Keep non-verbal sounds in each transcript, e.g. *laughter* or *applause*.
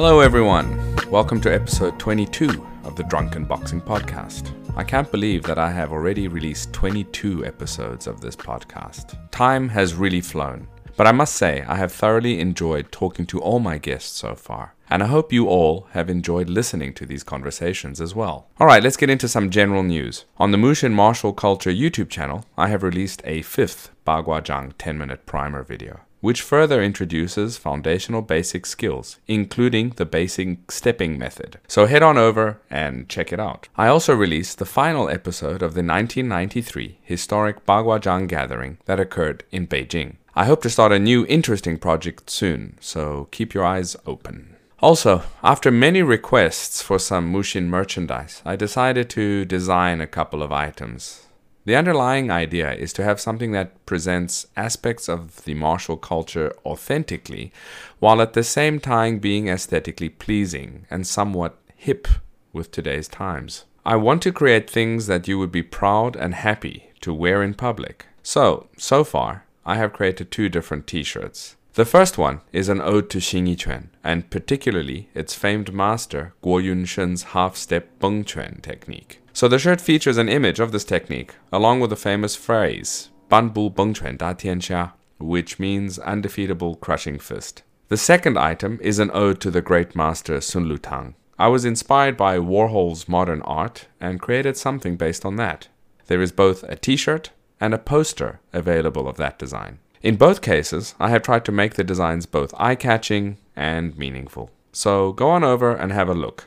Hello, everyone. Welcome to episode 22 of the Drunken Boxing Podcast. I can't believe that I have already released 22 episodes of this podcast. Time has really flown, but I must say I have thoroughly enjoyed talking to all my guests so far, and I hope you all have enjoyed listening to these conversations as well. Alright, let's get into some general news. On the Mushin Martial Culture YouTube channel, I have released a fifth Baguazhang 10 minute primer video which further introduces foundational basic skills, including the basic stepping method. So head on over and check it out. I also released the final episode of the 1993 historic Baguazhang gathering that occurred in Beijing. I hope to start a new interesting project soon, so keep your eyes open. Also, after many requests for some Mushin merchandise, I decided to design a couple of items. The underlying idea is to have something that presents aspects of the martial culture authentically, while at the same time being aesthetically pleasing and somewhat hip with today's times. I want to create things that you would be proud and happy to wear in public. So, so far, I have created two different t shirts. The first one is an ode to Xing Yiquan, and particularly its famed master Guo Yunshen's half step Beng Quan technique. So the shirt features an image of this technique, along with the famous phrase, Ban Bu Beng Quan Da Tian Xia, which means undefeatable crushing fist. The second item is an ode to the great master Sun Lutang. I was inspired by Warhol's modern art and created something based on that. There is both a t-shirt and a poster available of that design. In both cases, I have tried to make the designs both eye-catching and meaningful. So go on over and have a look.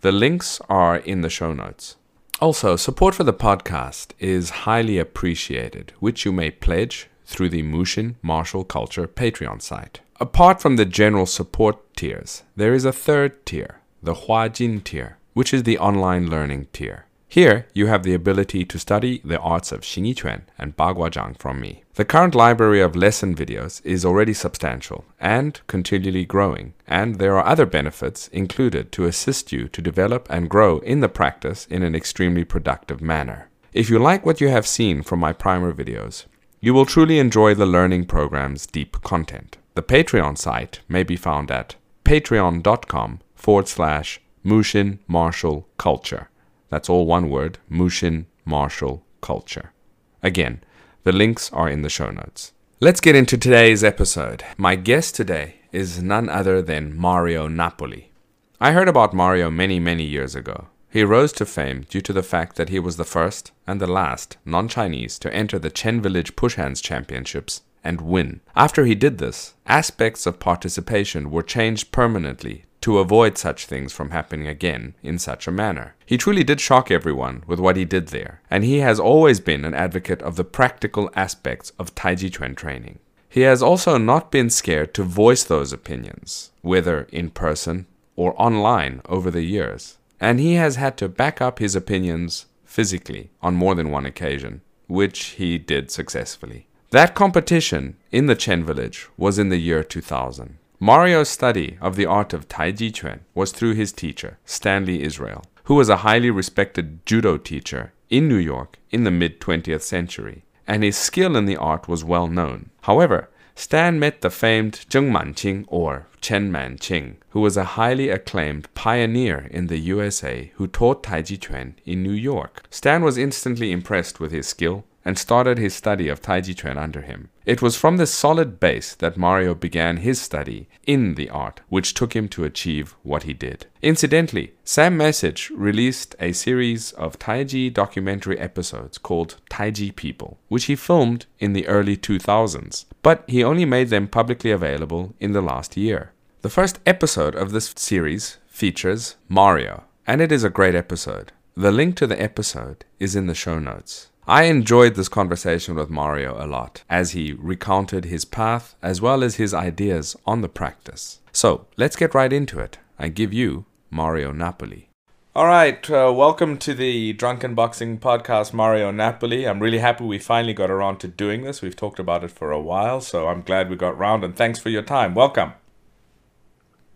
The links are in the show notes. Also, support for the podcast is highly appreciated, which you may pledge through the Mushin Martial Culture Patreon site. Apart from the general support tiers, there is a third tier, the Huajin tier, which is the online learning tier. Here, you have the ability to study the arts of Xing Yiquan and Baguazhang from me. The current library of lesson videos is already substantial and continually growing, and there are other benefits included to assist you to develop and grow in the practice in an extremely productive manner. If you like what you have seen from my primer videos, you will truly enjoy the learning program's deep content. The Patreon site may be found at patreon.com forward slash Mushin Martial Culture. That's all one word Mushin Martial Culture. Again, the links are in the show notes. Let's get into today's episode. My guest today is none other than Mario Napoli. I heard about Mario many, many years ago. He rose to fame due to the fact that he was the first and the last non Chinese to enter the Chen Village Push Hands Championships and win. After he did this, aspects of participation were changed permanently to avoid such things from happening again in such a manner. He truly did shock everyone with what he did there, and he has always been an advocate of the practical aspects of Taiji Chuan training. He has also not been scared to voice those opinions, whether in person or online over the years, and he has had to back up his opinions physically on more than one occasion, which he did successfully. That competition in the Chen village was in the year 2000. Mario's study of the art of Taiji Chuan was through his teacher, Stanley Israel, who was a highly respected judo teacher in New York in the mid 20th century, and his skill in the art was well known. However, Stan met the famed Zheng Manqing or Chen Manqing, who was a highly acclaimed pioneer in the USA who taught Taiji Chuan in New York. Stan was instantly impressed with his skill and started his study of Taiji Chuan under him. It was from this solid base that Mario began his study in the art, which took him to achieve what he did. Incidentally, Sam Masich released a series of Taiji documentary episodes called Taiji People, which he filmed in the early 2000s, but he only made them publicly available in the last year. The first episode of this series features Mario, and it is a great episode. The link to the episode is in the show notes. I enjoyed this conversation with Mario a lot as he recounted his path as well as his ideas on the practice. So let's get right into it. I give you Mario Napoli. All right, uh, welcome to the Drunken Boxing Podcast, Mario Napoli. I'm really happy we finally got around to doing this. We've talked about it for a while, so I'm glad we got around and thanks for your time. Welcome.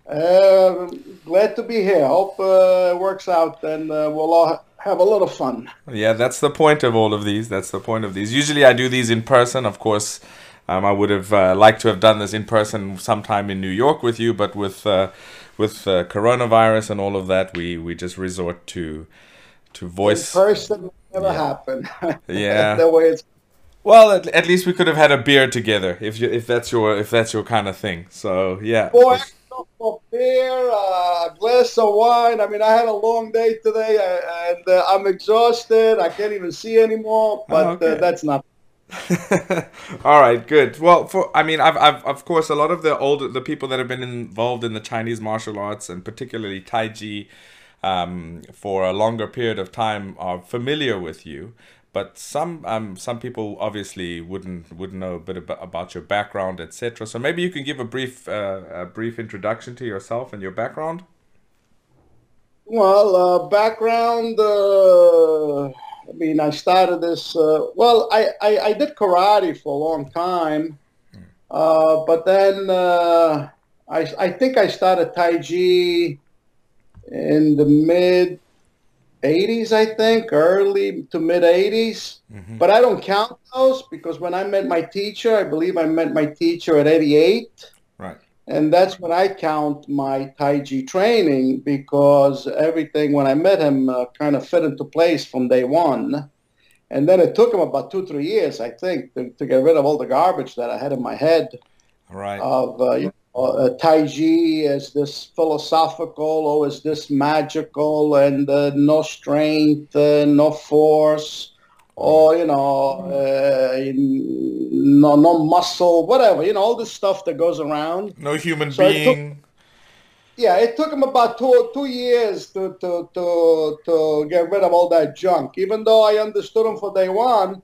Uh, glad to be here. Hope uh, it works out and uh, we'll all have a little fun. Yeah, that's the point of all of these. That's the point of these. Usually I do these in person, of course. Um, I would have uh, liked to have done this in person sometime in New York with you, but with uh, with uh, coronavirus and all of that, we we just resort to to voice. In person never Yeah. happened. *laughs* Yeah. the way it's Well, at, at least we could have had a beer together if you if that's your if that's your kind of thing. So yeah. boy. A beer, uh, a glass of wine. I mean, I had a long day today, uh, and uh, I'm exhausted. I can't even see anymore. But okay. uh, *laughs* that's not. All right, good. Well, for I mean, I've, I've of course a lot of the older the people that have been involved in the Chinese martial arts and particularly Tai Chi um, for a longer period of time are familiar with you. But some um, some people obviously wouldn't wouldn't know a bit about, about your background, etc. So maybe you can give a brief uh, a brief introduction to yourself and your background. Well, uh, background. Uh, I mean, I started this. Uh, well, I, I, I did karate for a long time, uh, but then uh, I I think I started Tai Chi in the mid '80s. I think early to mid '80s, but I don't count those because when I met my teacher, I believe I met my teacher at '88. Right. And that's when I count my Tai Chi training because everything, when I met him, uh, kind of fit into place from day one. And then it took him about two, three years, I think, to, to get rid of all the garbage that I had in my head Right. of uh, you know, uh, Tai Chi as this philosophical or as this magical and uh, no strength, uh, no force, or, you know, uh, no, no muscle, whatever, you know, all this stuff that goes around. no human so it took- being. Yeah, it took him about two two years to, to, to, to get rid of all that junk. Even though I understood him for day one,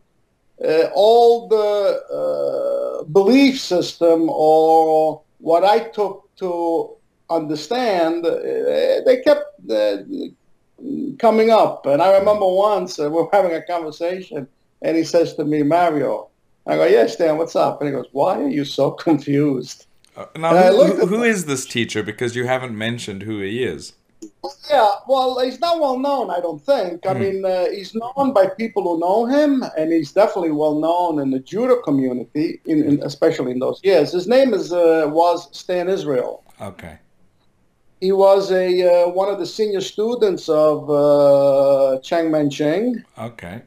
uh, all the uh, belief system or what I took to understand, uh, they kept uh, coming up. And I remember once uh, we were having a conversation, and he says to me, Mario, I go, yes, Dan, what's up? And he goes, why are you so *laughs* confused? Uh, now, And I who, who- who is this teacher? Because you haven't mentioned who he is. Yeah, well, he's not well known, I don't think. I Hmm. mean, uh, he's known by people who know him, and he's definitely well known in the judo community, in, in especially in those years. His name is uh, was Stan Israel. Okay. He was a uh, one of the senior students of uh, Chang Mancheng, Okay.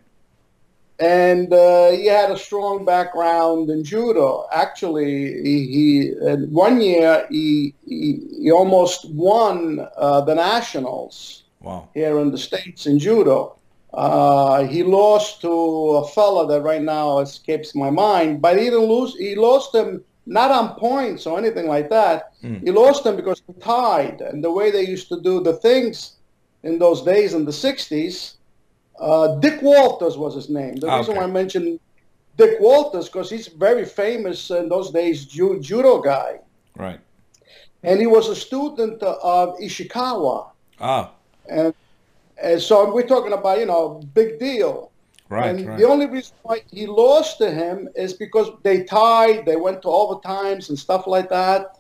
And uh, he had a strong background in judo. Actually, he, he uh, one year he, he he almost won uh, the nationals. Wow. here in the States in judo. Uh, he lost to a fella that right now escapes my mind, but he didn't lose. He lost him not on points or anything like that. Mm. He lost him because he tied, and the way they used to do the things in those days in the '60s. Uh, Dick Walters was his name. The reason why I mentioned Dick Walters because he's very famous in those days ju- judo guy, Right. and he was a student of Ishikawa. Ah. And, and so we're talking about, you know, big deal. Right. and right. the only reason why he lost to him is because they tied, they went to overtimes and stuff like that.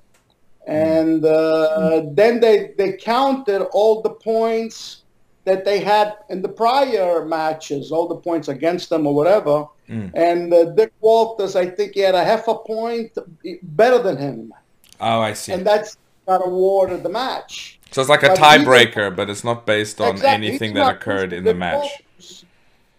And uh, then they, they counted all the points that they had in the prior matches, all the points against them or whatever. Mm. And uh, Dick Walters, I think he had a half a point better than him. oh, I see. And that's got awarded the match. so it's like a tiebreaker, but it's not based on Exactly. anything that occurred in the match. Walters.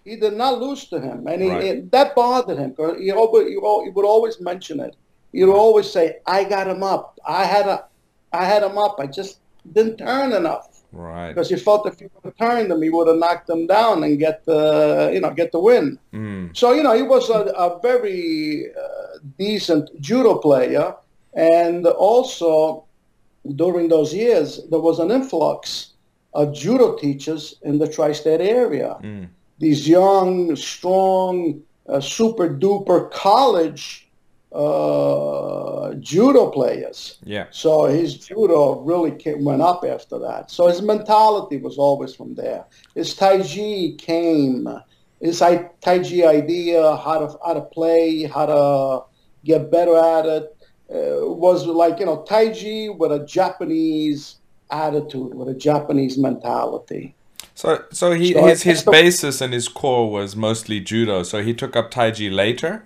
He did not lose to him, and he, Right. it- that bothered him because he, he, he would always mention it. He would always say, "I got him up. I had a, I had him up. I just didn't turn enough." Right. Because he felt if he would have turned him, he would have knocked them down and get the, you know, get the win. Mm. So you know, he was a, a very uh, decent judo player, and also during those years there was an influx of judo teachers in the tri-state area. Mm. These young, strong, uh, super duper college uh, judo players. Yeah. So his judo really came, went up after that. So his mentality was always from there. His Taiji came. His Taiji idea, how to how to play, how to get better at it, uh, was like you know Taiji with a Japanese attitude, with a Japanese mentality. So, so he So his his basis and his core was mostly judo. So he took up Taiji later.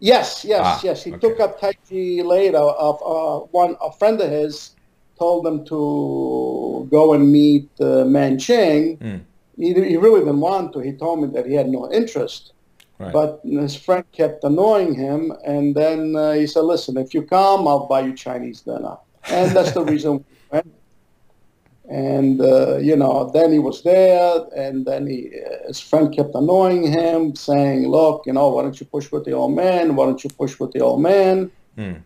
Yes, yes, Ah, yes. He okay. took up Tai Chi later. Of uh, one a friend of his told him to go and meet uh, Man Ching, Mm. he, he really didn't want to. He told me that he had no interest. Right. But his friend kept annoying him, and then uh, he said, "Listen, if you come, I'll buy you Chinese dinner." And that's the reason. And uh, you know, then he was there, and then he, uh, his friend kept annoying him, saying, "Look, you know, why don't you push with the old man? Why don't you push with the old man?" Mm.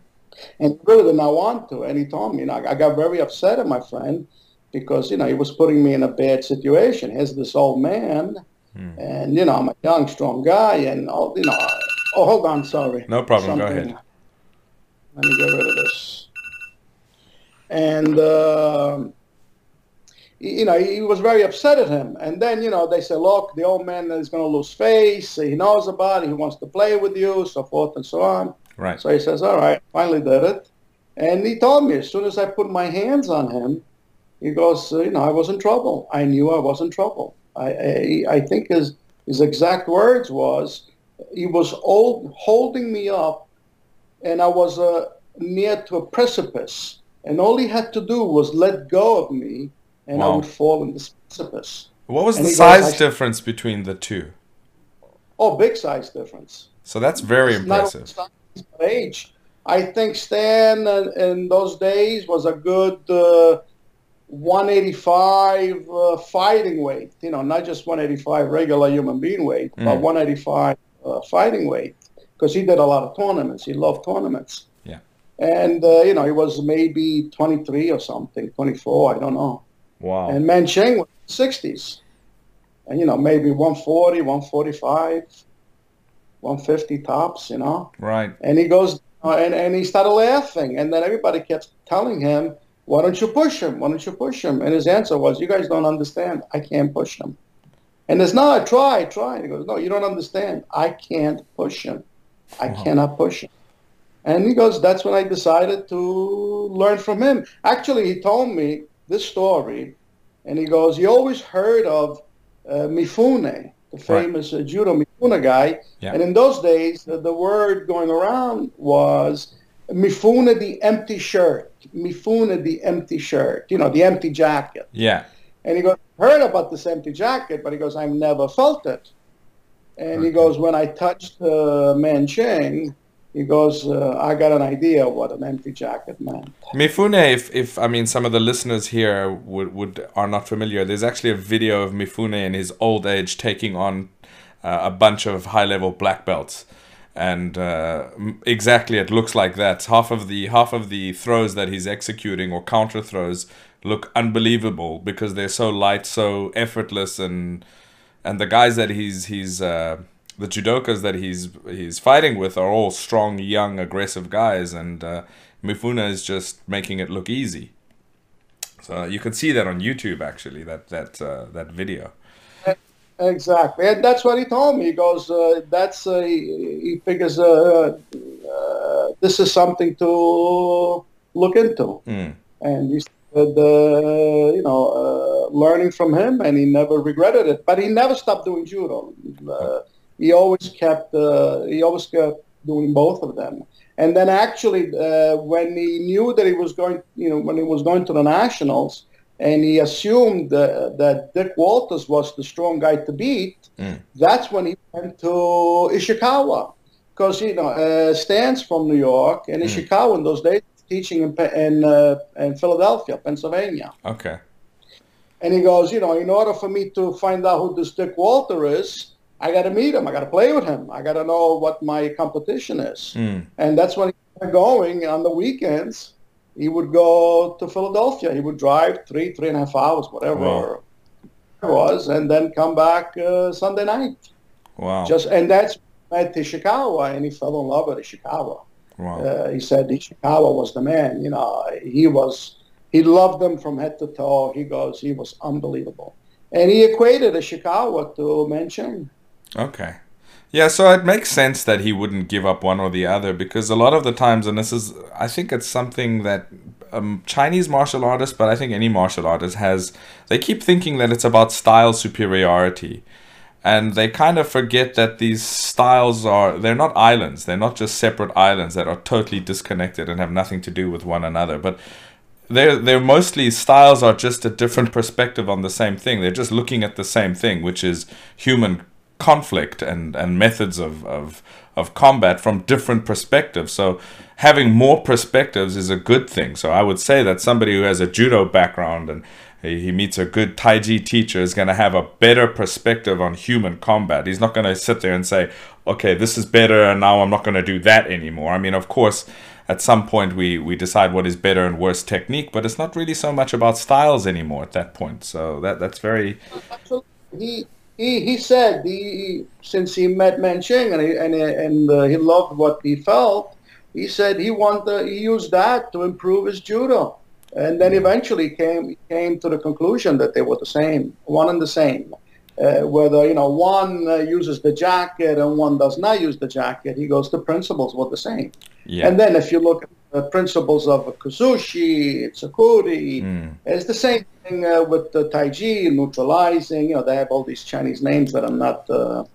And he really did not want to. And he told me, you know, I got very upset at my friend because, you know, he was putting me in a bad situation. Here's this old man, Hmm. and, you know, I'm a young, strong guy, and, all, you know, oh, hold on, sorry. No problem. Go ahead. Let me get rid of this. And, um you know, he was very upset at him. And then, you know, they said, look, the old man is going to lose face. He knows about it. He wants to play with you, so forth and so on. Right. So he says, all right, finally did it. And he told me as soon as I put my hands on him, he goes, you know, I was in trouble. I knew I was in trouble. I, I, I think his, his exact words was, he was old, holding me up and I was uh, near to a precipice. And all he had to do was let go of me and I would fall in this precipice. What was And the he goes, size difference between the two? Oh, big size difference. So that's very It's not impressive. size, but age. I think Stan uh, in those days was a good uh, 185 uh, fighting weight. You know, not just 185 regular human being weight, but Mm. 185 uh, fighting weight. Because he did a lot of tournaments. He loved tournaments. Yeah. And uh, you know, he was maybe 23 or something, 24. I don't know. Wow. And Mancheng was 60s. And, you know, maybe 140, 145, 150 tops, you know. Right. And he goes, uh, and, and he started laughing. And then everybody kept telling him, why don't you push him? Why don't you push him? And his answer was, you guys don't understand. I can't push him. And there's no, try, try. He goes, no, you don't understand. I can't push him. I Wow. cannot push him. And he goes, that's when I decided to learn from him. Actually, he told me this story, and he goes, you always heard of uh, Mifune, the famous uh, judo Mifune guy. Yeah. And in those days, uh, the word going around was Mifune the empty shirt. Mifune the empty shirt, you know, the empty jacket. Yeah. And he goes, heard about this empty jacket, but he goes, I've never felt it. And he goes, when I touched uh, Mancheng, he goes, uh, I got an idea what an empty jacket meant. Mifune, if, if I mean some of the listeners here would, would are not familiar, there's actually a video of Mifune in his old age taking on uh, a bunch of high level black belts, and uh, exactly it looks like that. Half of the half of the throws that he's executing or counter throws look unbelievable because they're so light, so effortless, and and the guys that he's he's uh, the judokas that he's he's fighting with are all strong, young, aggressive guys, and uh, Mifune is just making it look easy. So you can see that on YouTube actually that that uh, that video. Exactly, and that's what he told me. He goes, uh, "That's uh, he, he figures uh, uh, this is something to look into." Mm. And he said, uh, you know, uh, learning from him, and he never regretted it. But he never stopped doing judo. He always kept uh, he always kept doing both of them. And then actually, uh, when he knew that he was going, you know, when he was going to the nationals, and he assumed uh, that Dick Walters was the strong guy to beat, Mm. that's when he went to Ishikawa. Because, you know, uh, Stan's from New York, and Mm. Ishikawa in those days was teaching in, in, uh, in Philadelphia, Pennsylvania. Okay. And he goes, you know, in order for me to find out who this Dick Walter is, I got to meet him. I got to play with him. I got to know what my competition is. Mm. And that's when he started going on the weekends. He would go to Philadelphia. He would drive three, three and a half hours, whatever Wow. it was, and then come back uh, Sunday night. Wow. Just and that's at Ishikawa, and he fell in love with Ishikawa. wow. Uh, he said Ishikawa was the man. You know, he was. He loved them from head to toe. He goes, he was unbelievable, and he equated Ishikawa to Mencheng. Okay. Yeah, so it makes sense that he wouldn't give up one or the other because a lot of the times, and this is, I think it's something that um, Chinese martial artists, but I think any martial artist has, they keep thinking that it's about style superiority. And they kind of forget that these styles are, they're not islands. They're not just separate islands that are totally disconnected and have nothing to do with one another. But they're they're mostly styles are just a different perspective on the same thing. They're just looking at the same thing, which is human conflict and and methods of of of combat from different perspectives. So having more perspectives is a good thing. So I would say that somebody who has a judo background and he meets a good Taiji teacher is going to have a better perspective on human combat. He's not going to sit there and say, okay, this is better and now I'm not going to do that anymore. I mean, of course, at some point we, we decide what is better and worse technique, but it's not really so much about styles anymore at that point. So that that's very. He he, he said he, since he met Manching and he, and and uh, he loved what he felt, he said he wanted he used that to improve his judo, and then eventually came came to the conclusion that they were the same, one and the same. Uh, whether you know one uh, uses the jacket and one does not use the jacket, he goes the principles were the same. Yeah. And then if you look the principles of Kuzushi, Tsukuri, mm. it's the same thing uh, with the Taiji, neutralizing. You know, they have all these Chinese names that I'm not uh,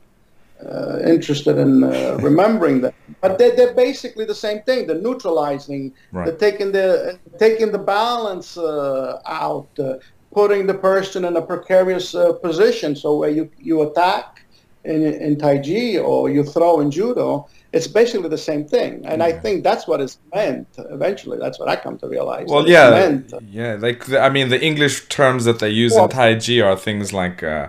uh, interested in uh, *laughs* remembering them. But they're, they're basically the same thing. They're neutralizing. Right. They're taking the taking the balance out putting the person in a precarious uh, position. So where you, you attack in, in Taiji or you throw in Judo, it's basically the same thing. And yeah. I think that's what it's meant eventually. That's what I come to realize. Well, yeah. Yeah, like, I mean, the English terms that they use well, in Taiji are things like uh,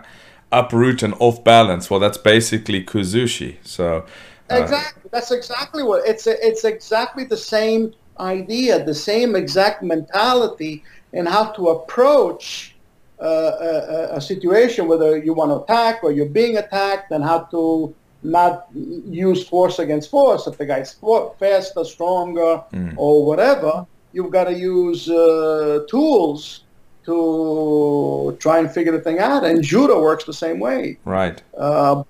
uproot and off balance. Well, that's basically Kuzushi. So. Uh, exactly. That's exactly what it's. It's exactly the same idea, the same exact mentality and how to approach uh, a, a, situation, whether you want to attack or you're being attacked, and how to not use force against force. If the guy's faster, stronger, mm. or whatever, you've got to use uh, tools to try and figure the thing out. And judo works the same way. Right. Uh,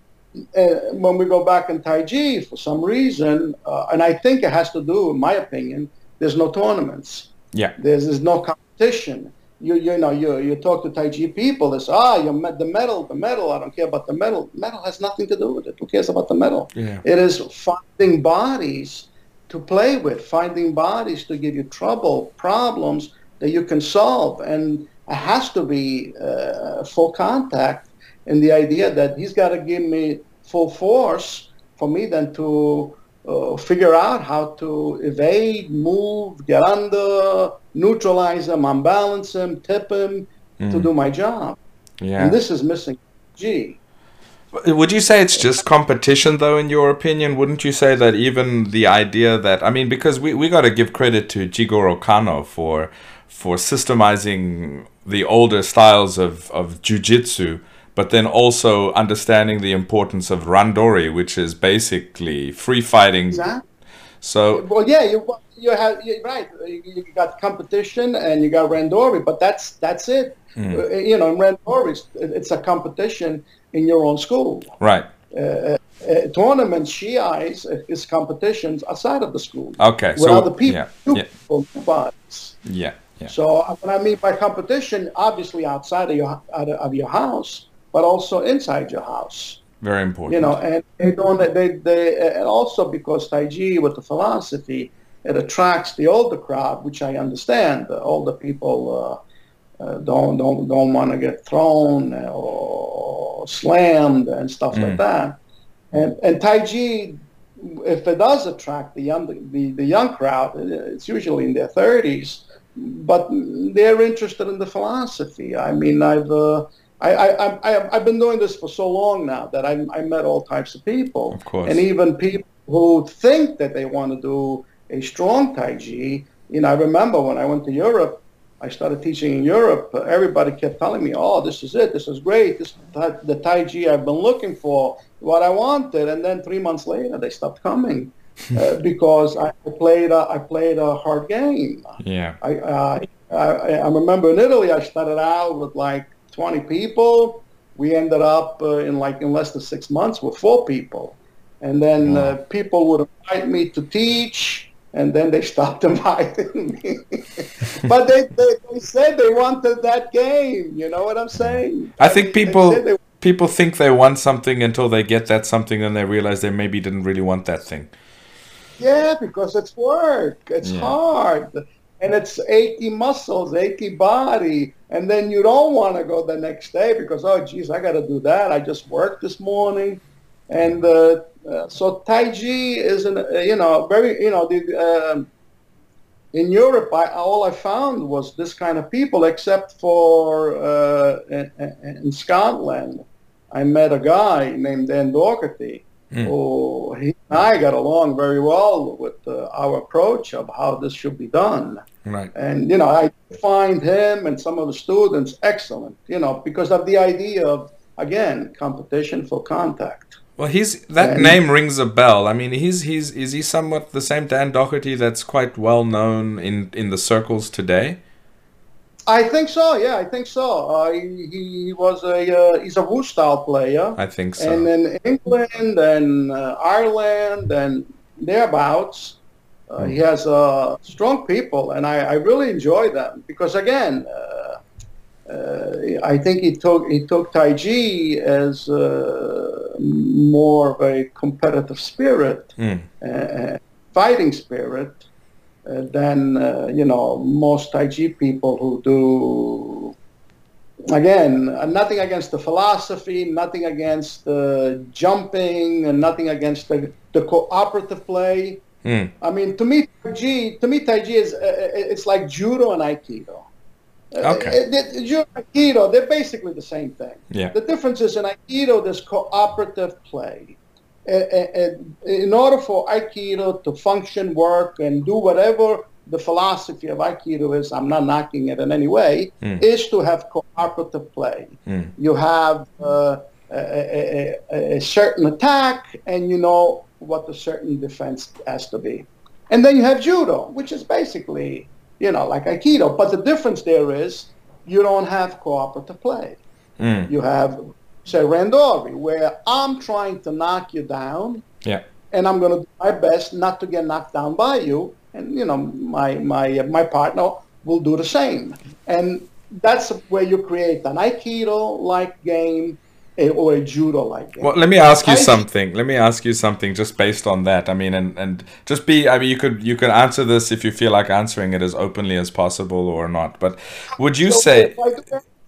when we go back in Taiji, for some reason, uh, and I think it has to do, in my opinion, there's no tournaments. Yeah. There's, there's no competition. You, you know, you, you talk to Tai Chi people, they say, ah, you met the metal, the medal, I don't care about the metal. Metal has nothing to do with it. Who cares about the metal? Yeah. It is finding bodies to play with, finding bodies to give you trouble, problems that you can solve. And it has to be uh, full contact in the idea that he's got to give me full force for me then to uh, figure out how to evade, move, get under, neutralize them, unbalance them, tip them mm. to do my job. Yeah. And this is missing G. Would you say it's just competition, though, in your opinion? Wouldn't you say that even the idea that, I mean, because we, we got to give credit to Jigoro Kano for, for systemizing the older styles of, of jujitsu but then also understanding the importance of randori, which is basically free fighting. Exactly. So well, yeah, you you have you're right. You got competition and you got randori, but that's that's it. Mm. You know, in randori, it's a competition in your own school. Right. Uh, uh, uh tournaments, shiais, is competitions outside of the school. Okay, so other people, yeah, yeah. Yeah, yeah. So what I mean by competition, obviously outside of your out of your house, but also inside your house. Very important. You know, and they don't. They they and also because Taiji with the philosophy, it attracts the older crowd, which I understand. The older people uh, uh, don't don't don't want to get thrown or slammed and stuff mm. like that. And and Taiji, if it does attract the young the, the young crowd, it's usually in their thirties, but they're interested in the philosophy. I mean, I've uh, I, I, I, have been doing this for so long now that I, I met all types of people. Of course. And even people who think that they want to do a strong Taiji. You know, I remember when I went to Europe, I started teaching in Europe. Everybody kept telling me, "Oh, this is it. This is great. This is the Taiji I've been looking for, what I wanted." And then three months later, they stopped coming *laughs* uh, because I played a, I played a hard game. Yeah. I, uh, I I remember in Italy, I started out with like 20 people. We ended up uh, in like in less than six months with four people. And then uh, people would invite me to teach, and then they *laughs* stopped inviting me. *laughs* but they, they, they, said they wanted that game. You know what I'm saying? I think people they people think they want something until they get that something, and they realize they maybe didn't really want that thing. Yeah, because it's work. It's yeah. hard. And it's achy muscles, achy body, and then you don't want to go the next day because oh geez, I got to do that. I just worked this morning, and uh, uh, so Tai Chi is an uh, you know very you know the. Um, in Europe, I, all I found was this kind of people, except for uh, in, in, Scotland. I met a guy named Dan Docherty, mm. who he and I got along very well with uh, our approach of how this should be done. Right. And, you know, I find him and some of the students excellent, you know, because of the idea of, again, competition for contact. Well, he's that and, name rings a bell. I mean, he's he's is he somewhat the same Dan Docherty that's quite well known in in the circles today? I think so. Yeah, I think so. Uh, he, he was a uh, he's a Wu style player. I think so. And in England and uh, Ireland and thereabouts, uh, he has uh, strong people, and I, I, really enjoy them because again, uh, uh I think he took he took Tai Chi as uh, more of a competitive spirit, mm. fighting spirit, than you know most Tai Chi people who do. Again, nothing against the philosophy, nothing against the jumping, and nothing against the, the cooperative play Mm. I mean, to me, Tai Chi, to me, Tai Chi is uh, uh it's like judo and aikido. Uh, okay. Uh, judo and aikido, they're basically the same thing. Yeah. The difference is in aikido, there's cooperative play. In order for aikido to function, work, and do whatever the philosophy of aikido is, I'm not knocking it in any way, mm. is to have cooperative play. Mm. You have uh, a, a, a certain attack, and you know what the certain defense has to be. And then you have judo, which is basically, you know, like aikido. But the difference there is you don't have cooperative play. Mm. You have, say, randori, where I'm trying to knock you down. Yeah. And I'm going to do my best not to get knocked down by you. And, you know, my, my, my partner will do the same. And that's where you create an aikido-like game eh, or a judo like game. Well, let me ask you I, something. Let me ask you something just based on that. I mean, and, and just be. I mean, you could you could answer this if you feel like answering it as openly as possible or not. But would you so say?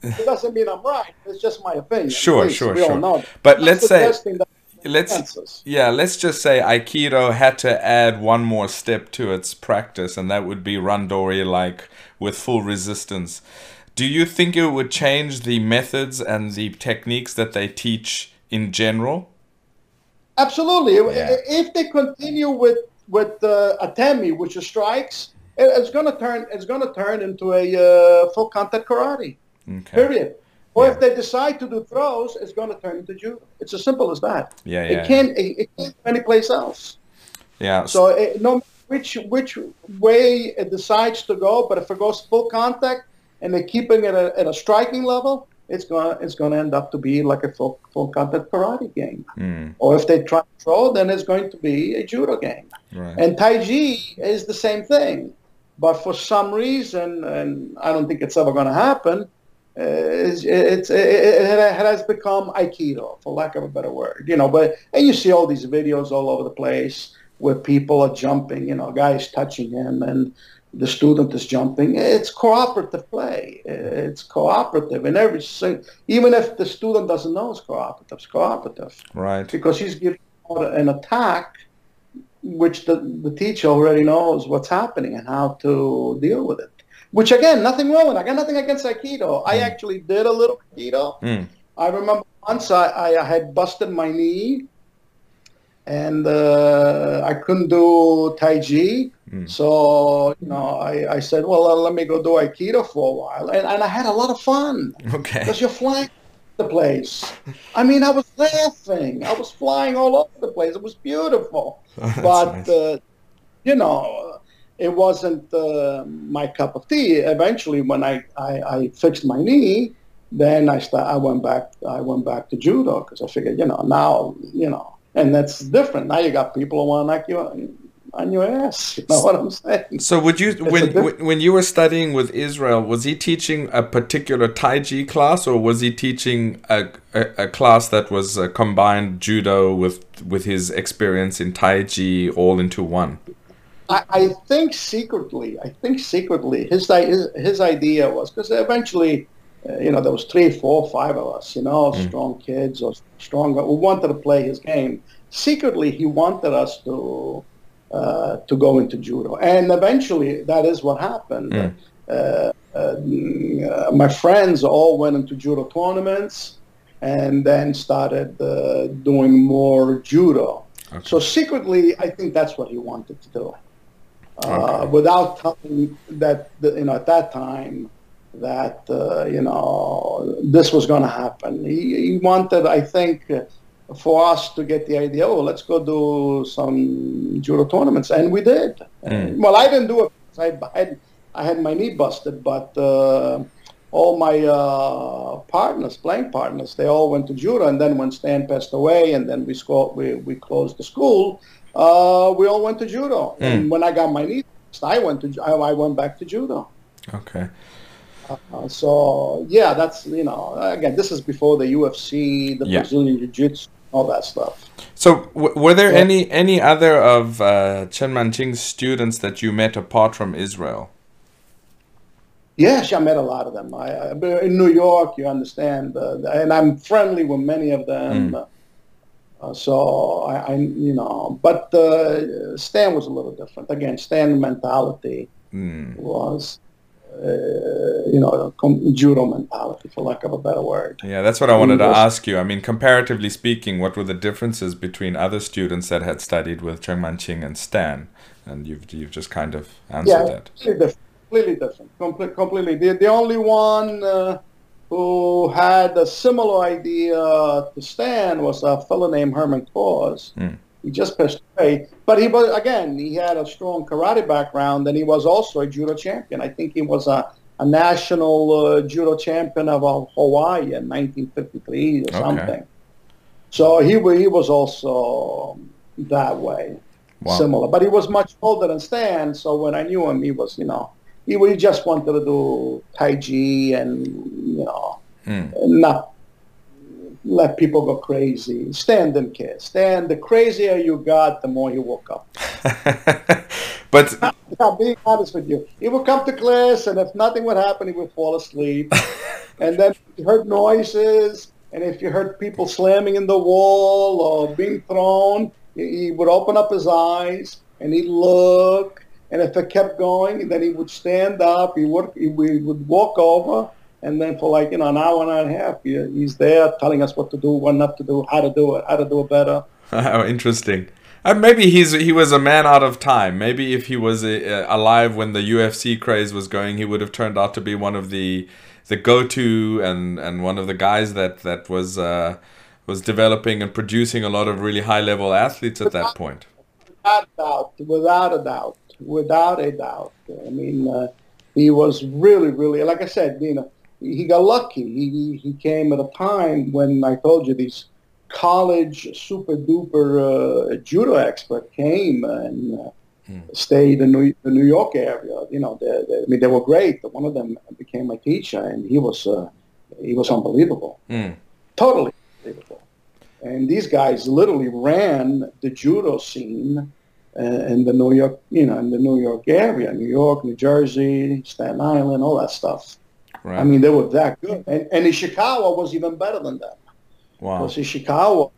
It doesn't mean I'm right. It's just my opinion. Sure, Please, sure, sure. But That's let's say let's yeah let's just say aikido had to add one more step to its practice and that would be randori like with full resistance do you think it would change the methods and the techniques that they teach in general? Absolutely. Yeah. If they continue with with uh, atemi, which is strikes, it's going to turn it's going to turn into a uh, full contact karate. Okay. Period. Or yeah. if they decide to do throws, it's going to turn into judo. It's as simple as that. Yeah, yeah. It can't. It, it can't any place else. Yeah. So it, no which which way it decides to go, but if it goes full contact, and they're keeping it at, at a striking level, it's gonna it's gonna end up to be like a full full contact karate game. Mm. Or if they try to throw, then it's going to be a judo game. Right. And Tai Chi is the same thing, but for some reason, and I don't think it's ever going to happen. It's, it's it, it, has become aikido, for lack of a better word. You know, but and you see all these videos all over the place where people are jumping. You know, guys touching him and the student is jumping. It's cooperative play. It's cooperative in every even if the student doesn't know it's cooperative, it's cooperative. Right. Because he's giving an attack, which the, the teacher already knows what's happening and how to deal with it. Which again, nothing wrong with. I got nothing against Aikido. Mm. I actually did a little Aikido. Mm. I remember once I, I had busted my knee and uh, I couldn't do Tai Chi. Mm. So, you know, I, I said, well, uh, let me go do Aikido for a while. And, and I had a lot of fun. Okay. Because you're flying the place. I mean, I was laughing. I was flying all over the place. It was beautiful. *laughs* Oh, but, nice. uh, you know, it wasn't uh, my cup of tea. Eventually, when I, I, I fixed my knee, then I, start, I went back. I went back to judo because I figured, you know, now, you know, and that's different. Now you got people who want to knock you on your ass. *laughs* You know what I'm saying? So would you when when you were studying with Israel, was he teaching a particular Tai Chi class, or was he teaching a a, a class that was a combined judo with with his experience in Tai Chi all into one? I, I think secretly, I think secretly, his his, his idea was because eventually, uh, you know, there was three, four, five of us, you know, mm. strong kids or strong who wanted to play his game. Secretly, he wanted us to uh, to go into judo, and eventually, that is what happened. Mm. Uh, uh, my friends all went into judo tournaments, and then started uh, doing more judo. Okay. So secretly, I think that's what he wanted to do uh, without telling that you know at that time that uh, you know this was going to happen. He, he, wanted, I think, for us to get the idea. Oh, let's go do some judo tournaments, and we did. Mm. Well, I didn't do it. I had I had my knee busted, but uh, all my uh, partners, playing partners, they all went to judo. And then when Stan passed away, and then we sco- we, we closed the school, uh, we all went to judo. Mm. And when I got my knee, I went to I, I went back to judo. Okay. Uh, so yeah, that's you know again this is before the UFC, the yeah. Brazilian Jiu-Jitsu, all that stuff. So w- were there yeah. any any other of uh, Chen Manqing's students that you met apart from Israel? Yes, I met a lot of them. I, I in New York, you understand, uh, and I'm friendly with many of them. Mm. Uh, so I, I, you know, but uh, Stan was a little different. Again, Stan mentality mm. was, uh, you know, judo mentality, for lack of a better word. Yeah, that's what I wanted to ask you. I mean, comparatively speaking, what were the differences between other students that had studied with Cheng Manqing and Stan? And you've you've just kind of answered yeah, that. Completely different. Completely different. Comple- completely. The, the only one uh, who had a similar idea to Stan was a fellow named Herman Kauz. Mm. He just passed away. But he was, again, he had a strong karate background and he was also a judo champion. I think he was a, a national uh, judo champion of uh, Hawaii in 1953 or okay. something. So he, he was also that way, wow. similar. But he was much older than Stan, so when I knew him, he was, you know, he, we just wanted to do Tai Chi and, you know, mm. not let people go crazy. Stan didn't care. Stan, the crazier you got, the more you woke up. *laughs* but yeah, being honest with you, he would come to class, and if nothing would happen, he would fall asleep. *laughs* and then he heard noises, and if you heard people slamming in the wall or being thrown, he would open up his eyes and he'd look, and if it kept going, then he would stand up. He would he, would walk over, and then for like you know an hour and a half, he, he's there telling us what to do, what not to do, how to do it, how to do it better. *laughs* How interesting. Uh, maybe he's he was a man out of time. Maybe if he was uh, alive when the UFC craze was going, he would have turned out to be one of the the go to and and one of the guys that that was uh, was developing and producing a lot of really high level athletes at that point. Without a doubt, without a doubt without a doubt. I mean, uh, he was really, really, like I said, you know, he got lucky. He, he came at a time when I told you these college super duper uh, judo expert came and uh, mm. stayed in New, the New York area. You know, they, they, I mean, they were great. One of them became my teacher, and he was uh, he was unbelievable, mm. totally unbelievable. And these guys literally ran the judo scene uh, in the New York, you know, in the New York area, New York, New Jersey, Staten Island, all that stuff. Right. I mean, they were that good. And, and Ishikawa was even better than them. Wow. Because Ishikawa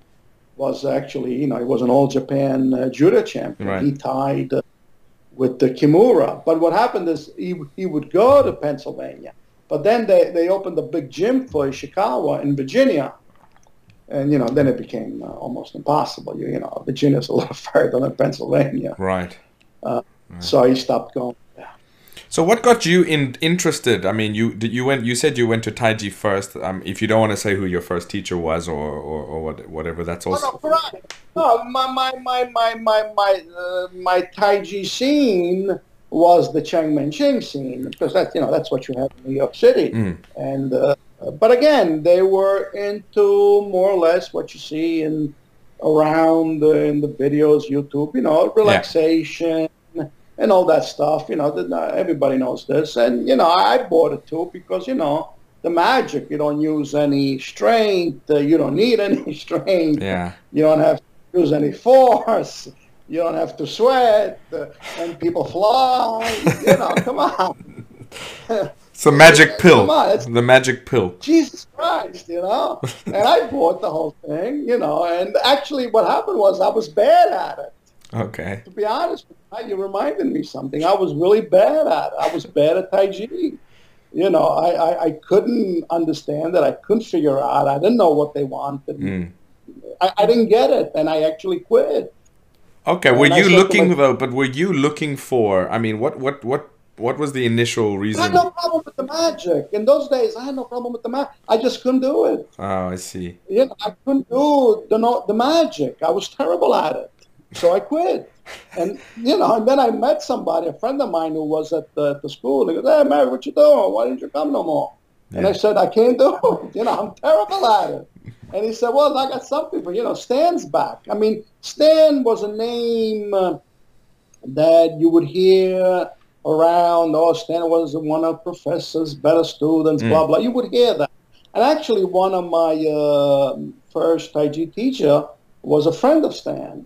was actually, you know, he was an All Japan uh, judo champion. Right. He tied uh, with the Kimura. But what happened is he, he would go to Pennsylvania. But then they, they opened a big gym for Ishikawa in Virginia and you know then it became uh, almost impossible. You, you know, Virginia's a little *laughs* further than Pennsylvania. Right. Uh, right. So he stopped going. Yeah. So what got you in, interested? I mean, you you went. You said you went to Taiji first. Um, if you don't want to say who your first teacher was or or, or what, whatever, that's also. Oh, no, no, my my my my my my uh, my Taiji scene was the Cheng Manqing scene because that's you know that's what you have in New York City, mm. and uh, but again, they were into more or less what you see in around uh, in the videos, YouTube, you know, relaxation yeah. and all that stuff. You know, everybody knows this, and you know, I bought it too because you know the magic. You don't use any strength. Uh, you don't need *laughs* any strength. Yeah. You don't have to use any force. You don't have to sweat, uh, and people fly. You know, come on. *laughs* It's the magic pill. On, it's- the magic pill. Jesus Christ, you know. *laughs* and I bought the whole thing, you know. And actually, what happened was I was bad at it. Okay. To be honest with you, you reminded me something. I was really bad at it. I was bad at Tai Chi. You know, I, I, I couldn't understand it. I couldn't figure out. I didn't know what they wanted. Mm. I, I didn't get it, and I actually quit. Okay. Were you looking though? But were you looking for? I mean, what what what what was the initial reason? I had no problem with the magic. In those days, I had no problem with the magic. I just couldn't do it. Oh, I see. You know, I couldn't do the no, the magic. I was terrible at it, so I quit. And you know, and then I met somebody, a friend of mine who was at the, the school. He goes, "Hey, Mary, what you doing? Why didn't you come no more?" And I said, "I can't do it. *laughs* You know, I'm terrible at it." And he said, "Well, I got something for you know. Stan's back. I mean, Stan was a name uh, that you would hear around. Oh, Stan was one of professors, better students, Mm. blah blah. You would hear that. And actually, one of my uh, first Tai Chi teacher was a friend of Stan.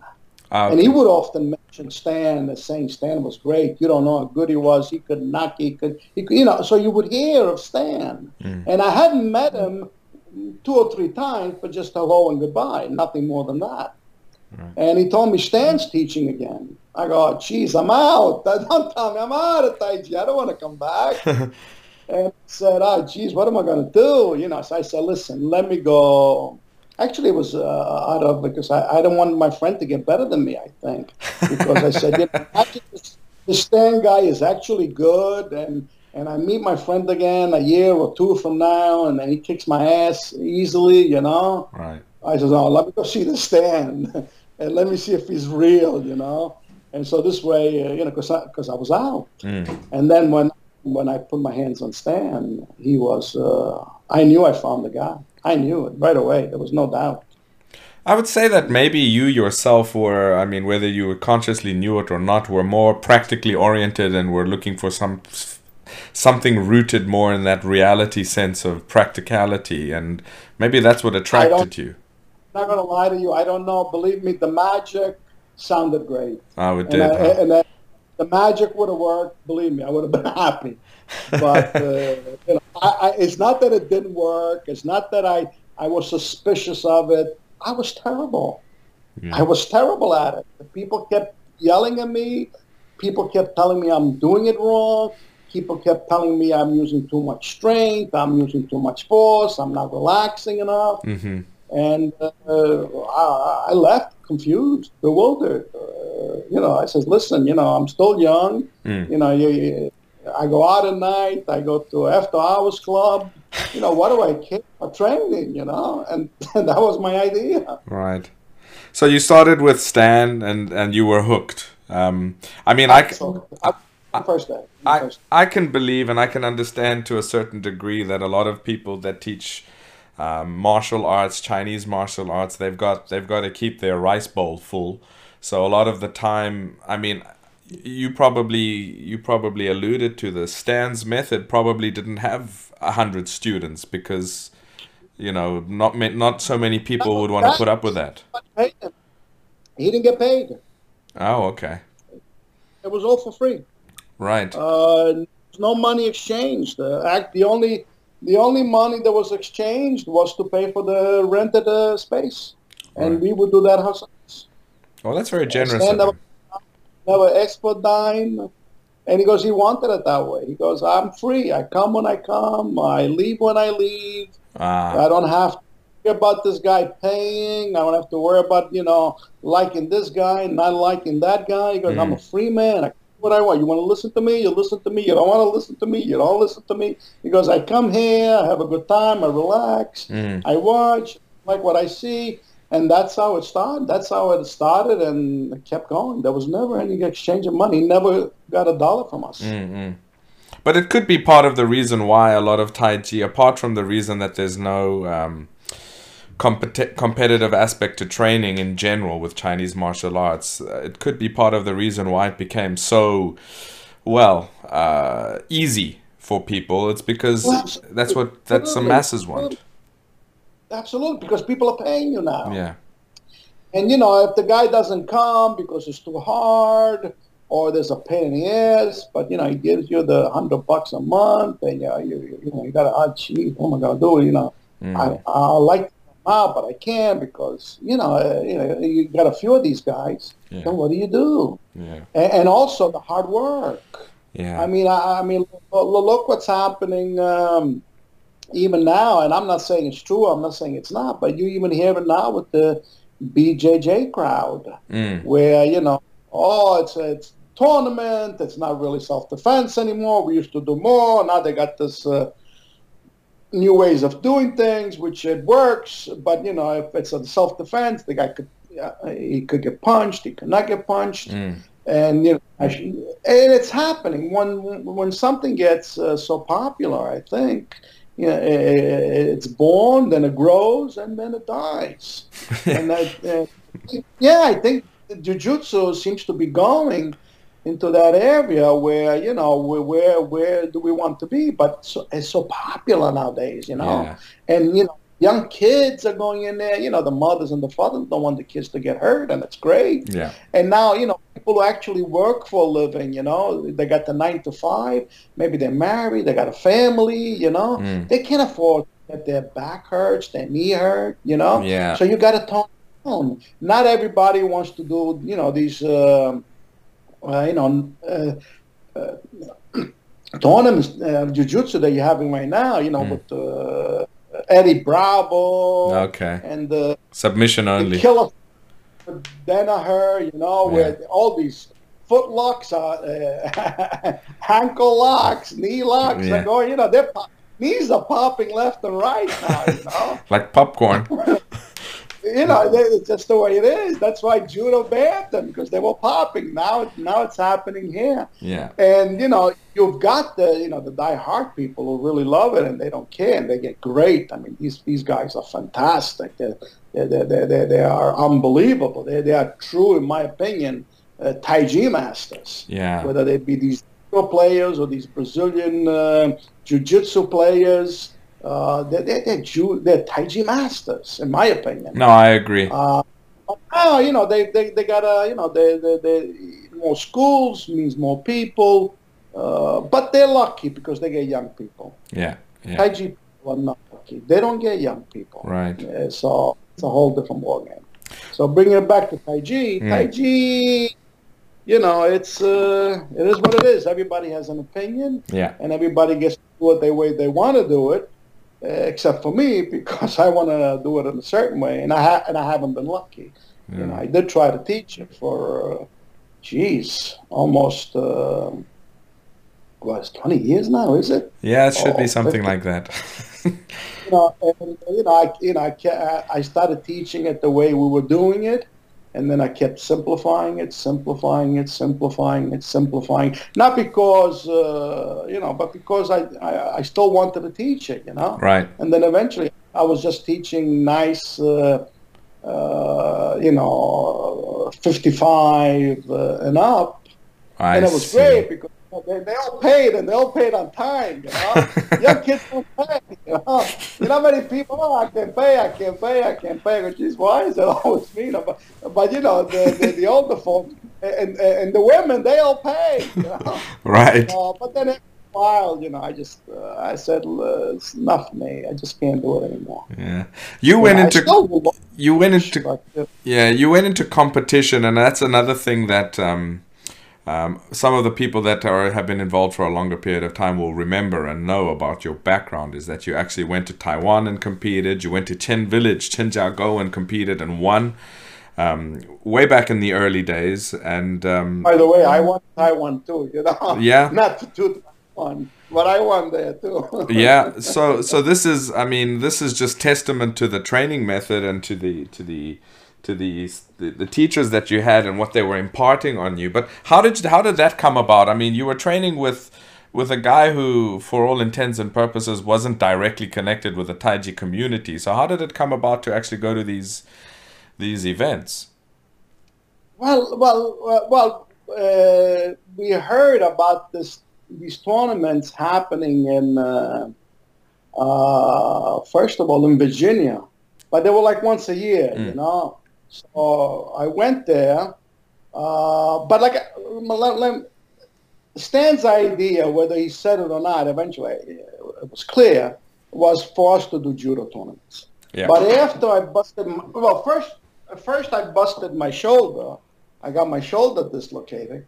Ah, And he would often mention Stan as saying Stan was great. You don't know how good he was. He could knock. He could. He could you know. So you would hear of Stan, Mm. and I hadn't met him two or three times, but just hello and goodbye. Nothing more than that. Right. And he told me Stan's teaching again. I go, geez, I'm out. *laughs* Don't tell me I'm out of Tai Chi. I don't want to come back. *laughs* and said, oh, geez, what am I going to do? You know, so I said, listen, let me go. Actually, it was uh, out of because I, I didn't want my friend to get better than me, I think. Because I said, you know, *laughs* actually, this, this Stan guy is actually good. And, and I meet my friend again a year or two from now, and then he kicks my ass easily, you know. Right. I said, oh, let me go see the Stan and let me see if he's real, you know. And so this way, uh, you know, because I, 'cause I was out. Mm. And then when when I put my hands on Stan, he was, uh, I knew I found the guy. I knew it right away. There was no doubt. I would say that maybe you yourself were, I mean, whether you consciously knew it or not, were more practically oriented and were looking for some something rooted more in that reality sense of practicality, and maybe that's what attracted you. Not going to lie to you. I don't know. Believe me, the magic sounded great. Oh, it And. I, huh? and I, the magic would have worked. Believe me, I would have been *laughs* happy. But uh, you know, I, it's not that it didn't work. It's not that I, I was suspicious of it. I was terrible. Yeah. I was terrible at it. The people kept yelling at me. People kept telling me I'm doing it wrong. People kept telling me I'm using too much strength. I'm using too much force. I'm not relaxing enough. hmm And uh, I, I left confused, bewildered. Uh, you know, I said, listen, you know, I'm still young. Mm. You know, you, you, I go out at night. I go to after hours club. You know, what do I care about training? You know, and, *laughs* and that was my idea. Right. So you started with Stan, and and you were hooked. Um, I mean, I, c- So, I, first day. I, First. I can believe and I can understand to a certain degree that a lot of people that teach um, martial arts, Chinese martial arts, they've got they've got to keep their rice bowl full. So a lot of the time, I mean, you probably you probably alluded to the Stan's method probably didn't have a hundred students because you know not not so many people would want to put up with that. He didn't get paid. Oh, okay, It was all for free. right. Uh, no money exchanged. The act, the only, the only money that was exchanged was to pay for the rented uh, space, and Right. we would do that ourselves. Well, that's very generous. Him. never export dime. And he goes, he wanted it that way. He goes, I'm free. I come when I come. I leave when I leave. Ah, I don't have to worry about this guy paying. I don't have to worry about, you know, liking this guy, and not liking that guy. He goes, I'm a free man. I what I want. You want to listen to me? You listen to me. You don't want to listen to me? You don't listen to me. He goes, I come here. I have a good time. I relax. mm, I watch, like what I see. And that's how it started. That's how it started and it kept going. There was never any exchange of money. He never got a dollar from us. mm, mm. But it could be part of the reason why a lot of Tai Chi, apart from the reason that there's no um, competi- competitive aspect to training in general with Chinese martial arts, uh, it could be part of the reason why it became so, well, uh, easy for people. It's because Well, that's what that's the masses want. Absolutely, because people are paying you now. Yeah. and you know, if the guy doesn't come because it's too hard or there's a pain in the ass, but you know, he gives you the hundred bucks a month, and you know, you, you know, you got to, oh, geez, what am I gonna do? You know, Mm. I I like out, but I can't because you know, uh, you know, you got a few of these guys. Yeah. Then what do you do? Yeah. And, and also the hard work. Yeah. I mean, I, I mean, look, look what's happening um, even now, and I'm not saying it's true. I'm not saying it's not, but you even hear it now with the BJJ crowd, Mm. where you know, oh, it's a it's tournament. It's not really self-defense anymore. We used to do more. Now they got this uh, new ways of doing things, which it works. But you know, if it's a self-defense, the guy could uh, he could get punched. He could not get punched Mm. and you know, I and it's happening when when something gets uh, so popular. I think you know, i- it's born, then it grows, and then it dies. *laughs* and that, uh, yeah, I think jujitsu seems to be going into that area where you know where where, where do we want to be? But so, it's so popular nowadays, you know, Yeah. and you know. Young kids are going in there. You know, the mothers and the fathers don't want the kids to get hurt, and it's great. Yeah. And now, you know, people who actually work for a living, you know, they got the nine to five, maybe they're married, they got a family, you know, Mm. they can't afford that their back hurts, their knee hurt, you know. Yeah. So you got to tone down. Not everybody wants to do, you know, these, um uh, you know, uh, uh, *clears throat* tournaments, uh, jujitsu that you're having right now, you know, Mm. with uh, Eddie Bravo Okay. and the Submission the only. killer Danaher, you know, Yeah. where all these foot locks uh, *laughs* ankle locks, knee locks Yeah. are going, you know, they're pop- knees are popping left and right now, you know. *laughs* Like popcorn. *laughs* you know, it's just the way it is. That's why judo banned them because they were popping. Now, now it's happening here. Yeah. And you know, you've got the you know the die-hard people who really love it and they don't care and they get great. I mean, these these guys are fantastic. They they they they they are unbelievable. They they are true, in my opinion, uh, Tai Chi masters. Yeah. Whether they be these players or these Brazilian uh, jiu-jitsu players, uh, they're they're they're, Ju- they're Tai Chi masters, in my opinion. No, I agree. Uh, oh, you know, they, they, they got a, you know, they, they, they, more schools means more people, uh, but they're lucky because they get young people. Yeah. Yeah. Tai Chi people are not lucky. They don't get young people. Right. So it's a whole different ballgame. So bringing it back to Tai Chi, Mm. Tai Chi, you know, it's, uh, it is what it is. Everybody has an opinion Yeah. and everybody gets to do it the way they want to do it, except for me *laughs* because I want to do it in a certain way, and I ha- and I haven't been lucky. You know, I did try to teach it for, uh, geez, almost uh, what is twenty years now? Is it? Yeah, it should Oh, be something 50. like that. *laughs* You know, and, you know, I you know, I, I started teaching it the way we were doing it. And then I kept simplifying it, simplifying it, simplifying it, simplifying. Not because, uh, you know, but because I, I, I still wanted to teach it, you know. right. And then eventually I was just teaching nice, uh, uh, you know, 55 uh, and up. I and it was see. great because they, they all paid and they all paid on time, you know. *laughs* Young kids don't pay, you know. You know how many people, oh, I can pay, I can pay, I can pay. But geez, why is it always me? You know, but, but, you know, the, the, the older folks and, and the women, they all pay, you know. *laughs* Right. Uh, but then after a while, you know, I just, uh, I said, it's enough me. I just can't do it anymore. Yeah. You went into you went into Yeah, you went into competition, and that's another thing that um, um, some of the people that are, have been involved for a longer period of time will remember and know about your background is that you actually went to Taiwan and competed. You went to Chen Village, Chenjiagou and competed and won um, way back in the early days. And um, By the way, I won Taiwan too, you know. Yeah. *laughs* Not to Taiwan, but I won there too. *laughs* yeah, so so this is, I mean, this is just testament to the training method and to the to the to the, the the teachers that you had and what they were imparting on you. But how did how did that come about? I mean, you were training with with a guy who, for all intents and purposes, wasn't directly connected with the Taiji community. So how did it come about to actually go to these these events? Well, well, uh, well. Uh, we heard about this these tournaments happening in uh, uh, first of all in Virginia, but they were like once a year, you Mm. know. So I went there, uh, but like let, Stan's idea, whether he said it or not, eventually it was clear, was for us to do judo tournaments. Yeah. But after I busted, my, well, first first I busted my shoulder. I got my shoulder dislocated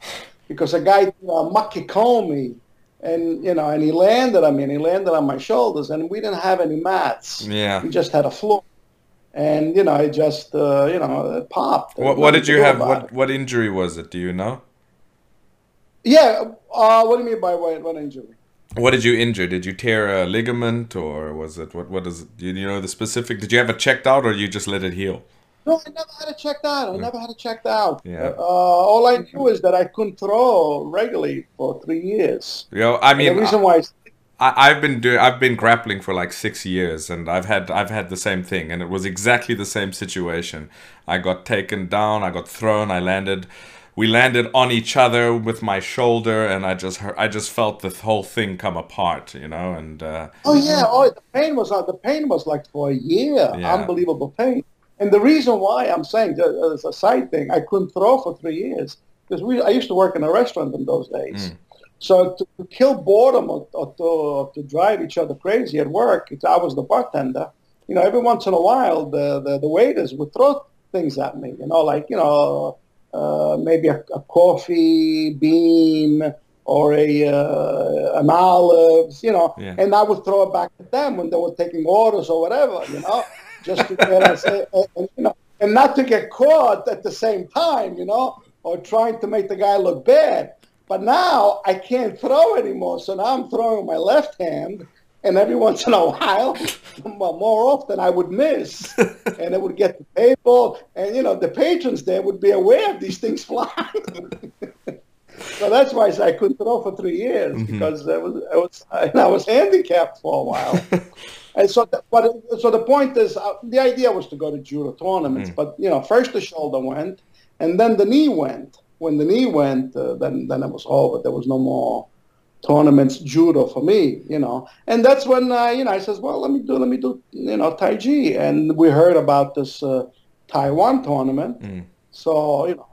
because a guy uh, makikomi and you know, and he landed on me, and he landed on my shoulders, and we didn't have any mats. Yeah, we just had a floor, and you know, it just uh, you know, it popped. What, what did you have? What it. what injury was it? Do you know? Yeah. Uh, what do you mean by what, what injury? What did you injure? Did you tear a ligament, or was it what? What is? It? Do you know the specific? Did you have it checked out, or you just let it heal? No, I never had it checked out. I never had it checked out. Yeah. Uh, all I knew is that I couldn't throw regularly for three years. You know, I mean, and the reason why. I, I've been doing. I've been grappling for like six years, and I've had I've had the same thing, and it was exactly the same situation. I got taken down. I got thrown. I landed. We landed on each other with my shoulder, and I just I just felt the whole thing come apart, you know. And uh, oh yeah, oh the pain was uh, the pain was like for a year, yeah. unbelievable pain. And the reason why I'm saying, as a side thing, I couldn't throw for three years because we, I used to work in a restaurant in those days. Mm. So to, to, kill boredom or, or, to, or, to, drive each other crazy at work, I was the bartender. You know, every once in a while, the, the, the waiters would throw things at me, you know, like, you know, uh, maybe a, a, coffee bean or a uh, an olive. you know, yeah. and I would throw it back at them when they were taking orders or whatever, you know just to get us, and, and, you know, and not to get caught at the same time, you know, or trying to make the guy look bad. But now I can't throw anymore, so now I'm throwing my left hand, and every once in a *laughs* while, more often I would miss, *laughs* and it would get the table, and you know the patrons there would be aware of these things *laughs* flying. so that's why I couldn't throw for three years mm-hmm. because I was, I was I was handicapped for a while. And so, the, but so the point is, uh, the idea was to go to judo tournaments, mm. but you know, first the shoulder went, and then the knee went. When the knee went, uh, then then it was over. There was no more tournaments judo for me, you know. And that's when uh, you know I says, well, let me do let me do you know Tai Chi, and we heard about this uh, Taiwan tournament. Mm. So you know,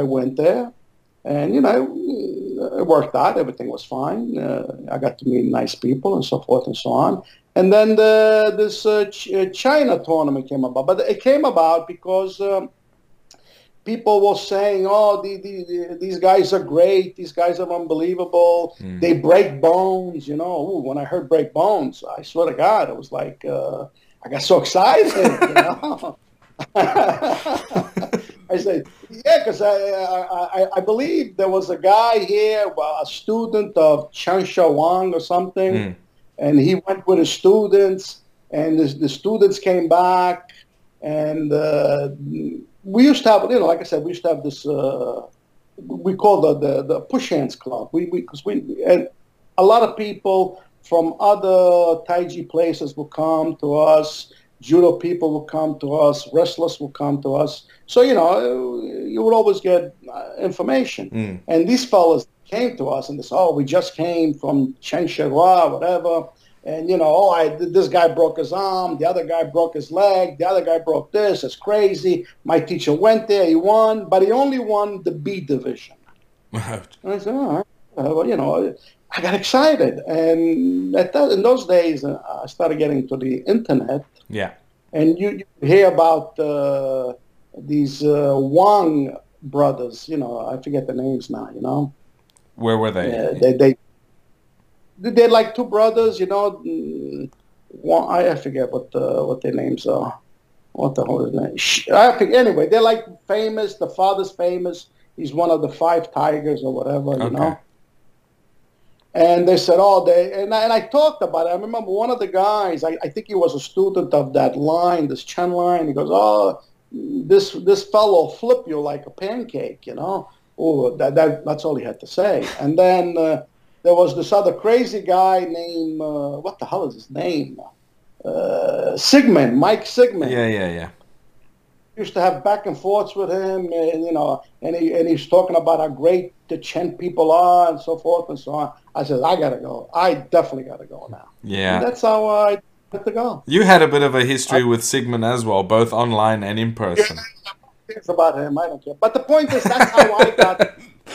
I went there, and you know, it worked out. Everything was fine. Uh, I got to meet nice people and so forth and so on. And then the, this uh, Ch- uh, China tournament came about, but it came about because um, people were saying, "Oh, the, the, these guys are great. These guys are unbelievable. Mm. They break bones." You know, Ooh, when I heard break bones, I swear to God, it was like uh, I got so excited. You know? *laughs* I said, yeah, because I, I, I believe there was a guy here, a student of Chen Wang or something. Mm and he went with his students, and the, the students came back, and uh, we used to have, you know, like I said, we used to have this. Uh, we call the, the the push hands club. We because we, we and a lot of people from other Taiji places will come to us. Judo people will come to us. Wrestlers will come to us. So you know, you would always get uh, information. Mm. And these fellas came to us and they said, "Oh, we just came from Chenshua, whatever." And you know, oh, I this guy broke his arm, the other guy broke his leg, the other guy broke this. It's crazy. My teacher went there, he won, but he only won the B division. *laughs* and I said, all right, uh, well, you know, I got excited, and at that, in those days, uh, I started getting to the internet. Yeah. And you, you hear about uh, these uh, Wang brothers. You know, I forget the names now. You know. Where were they? Yeah, they, they they're like two brothers, you know. Mm, one, I forget what uh, what their names are. What the hell is name? I think anyway, they're like famous. The father's famous. He's one of the five tigers or whatever, you okay. know. And they said, oh, they and I, and I talked about it. I remember one of the guys. I, I think he was a student of that line, this Chen line. He goes, oh, this this fellow flip you like a pancake, you know. Oh, that, that that's all he had to say. And then. Uh, there was this other crazy guy named uh, what the hell is his name? Uh, Sigman, Mike Sigman. Yeah, yeah, yeah. Used to have back and forths with him, and you know, and he and he's talking about how great the Chen people are and so forth and so on. I said, I gotta go. I definitely gotta go now. Yeah, and that's how I had to go. You had a bit of a history I, with Sigman as well, both online and in person. cares about him? I don't care. But the point is, that's how I got.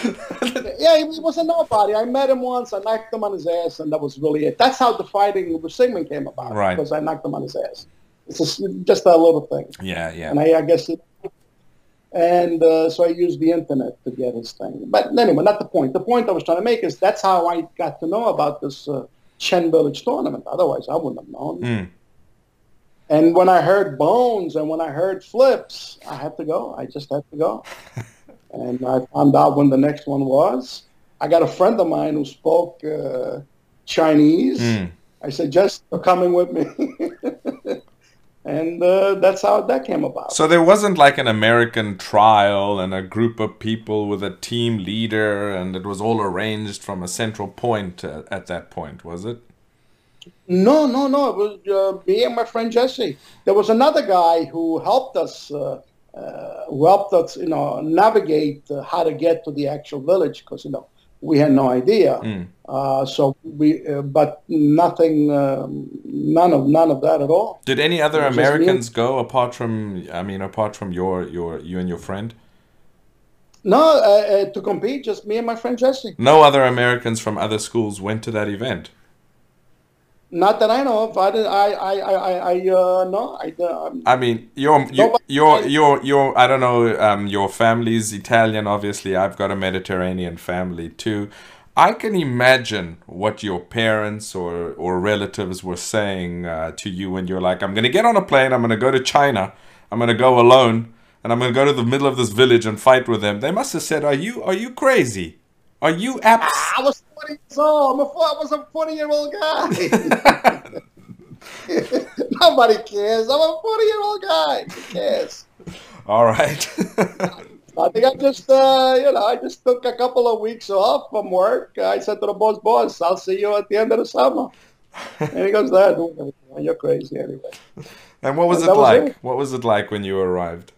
*laughs* yeah, he was a nobody. I met him once. I knocked him on his ass, and that was really it. That's how the fighting with Sigman came about. Right. Because I knocked him on his ass. It's just, just a little thing. Yeah, yeah. And I, I guess it, and uh, so I used the internet to get his thing. But anyway, not the point. The point I was trying to make is that's how I got to know about this uh, Chen Village tournament. Otherwise, I wouldn't have known. Mm. And when I heard Bones and when I heard Flips, I had to go. I just had to go. *laughs* and I found out when the next one was. I got a friend of mine who spoke uh, Chinese. Mm. I said, just you're coming with me. *laughs* and uh, that's how that came about. So there wasn't like an American trial and a group of people with a team leader, and it was all arranged from a central point at, at that point, was it? No, no, no. It was uh, me and my friend Jesse. There was another guy who helped us, uh, uh, who helped us, you know, navigate uh, how to get to the actual village because you know we had no idea. Mm. Uh, so we, uh, but nothing, um, none of none of that at all. Did any other It was just me and- Americans go apart from? I mean, apart from your your you and your friend? No, uh, uh, to compete, just me and my friend Jesse. No other Americans from other schools went to that event. Not that I know of. I. I. I. I. I. Uh, no. I. Uh, I mean, your you, No, but- your your your I don't know. Um, your family's Italian, obviously. I've got a Mediterranean family too. I can imagine what your parents or or relatives were saying uh, to you when you're like, "I'm gonna get on a plane. I'm gonna go to China. I'm gonna go alone, and I'm gonna go to the middle of this village and fight with them." They must have said, "Are you are you crazy? Are you abs?" I was 40 years old. I'm a, I was a 40 year old guy. *laughs* Nobody cares. I'm a 40 year old guy. Who cares? All right. *laughs* I think I just, uh, you know, I just took a couple of weeks off from work. I said to the boss, boss, I'll see you at the end of the summer. And he goes, Dad, you're crazy anyway. and what was That it was like? it. What was it like when you arrived?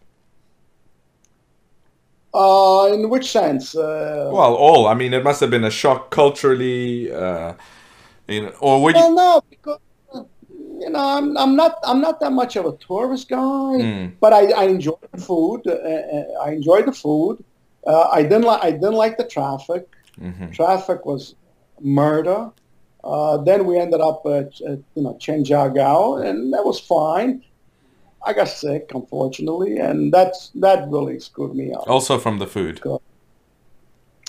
Uh, in which sense? Uh, Well, all. I mean, it must have been a shock culturally, uh, you know, or were well, you? no, because you know, I'm, I'm not I'm not that much of a tourist guy, Mm. but I, I enjoy the food. Uh, uh, I enjoy the food. Uh, I didn't like I didn't like the traffic. Mhm. Traffic was murder. Uh, then we ended up at, at you know Chenjiagou, and that was fine. I got sick, unfortunately, and that's that really screwed me up. Also from the food.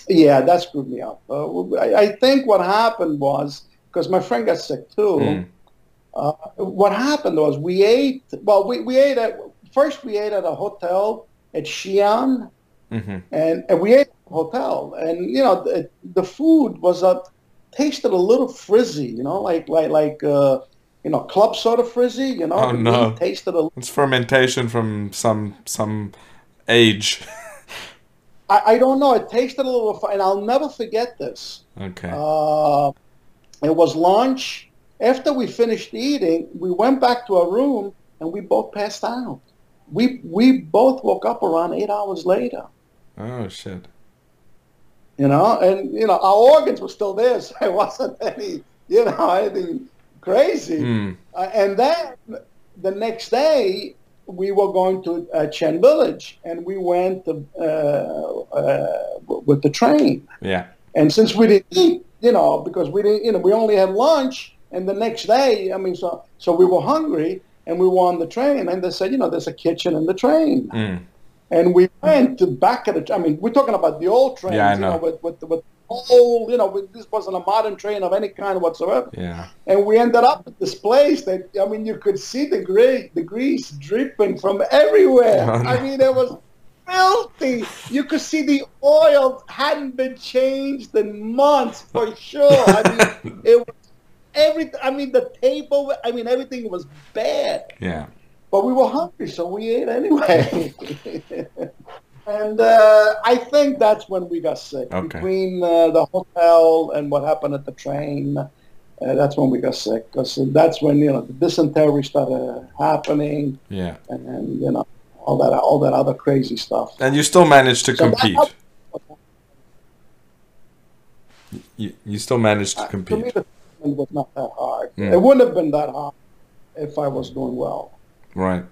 Yeah, that screwed me up. Uh, I, I think what happened was because my friend got sick too. Mm. Uh, what happened was we ate. Well, we, we ate at first. We ate at a hotel at Xi'an, hmm and, and we ate at a hotel, and you know the, the food was a tasted a little frizzy. You know, like like like uh, you know club soda frizzy. You know, Oh, no. tasted a It's fermentation from some some age. *laughs* I, I don't know. It tasted a little, and I'll never forget this. Okay. Uh, it was lunch. After we finished eating, we went back to our room and we both passed out. We we both woke up around eight hours later. oh shit. You know, and you know our organs were still there, so *laughs* it wasn't any you know anything crazy. Mm. Uh, and then the next day we were going to uh, Chen Village, and we went uh, uh, with the train. Yeah. And since we didn't eat, you know, because we didn't, you know, we only had lunch, and the next day, I mean, so so we were hungry, and we were on the train, and they said, you know, there's a kitchen in the train, Mm. and we went to back of the. I mean, we're talking about the old trains, Yeah, I you know. know, with with with old, you know, with, this wasn't a modern train of any kind whatsoever, Yeah. and we ended up at this place that I mean, you could see the grease, the grease dripping from everywhere. Oh, no. I mean, it was filthy. You could see the oil hadn't been changed in months for sure. I mean, *laughs* it was every. I mean, the table. I mean, everything was bad. Yeah. But we were hungry, so we ate anyway. *laughs* and uh, I think that's when we got sick. Okay. Between uh, the hotel and what happened at the train, uh, that's when we got sick. Because that's when you know the dysentery started happening, Yeah. and, and you know all that all that other crazy stuff. And you still managed to So that compete. helped. You, you still managed to Uh, To me, compete. the was not that hard. Mm. It wouldn't have been that hard if I was doing well. Right.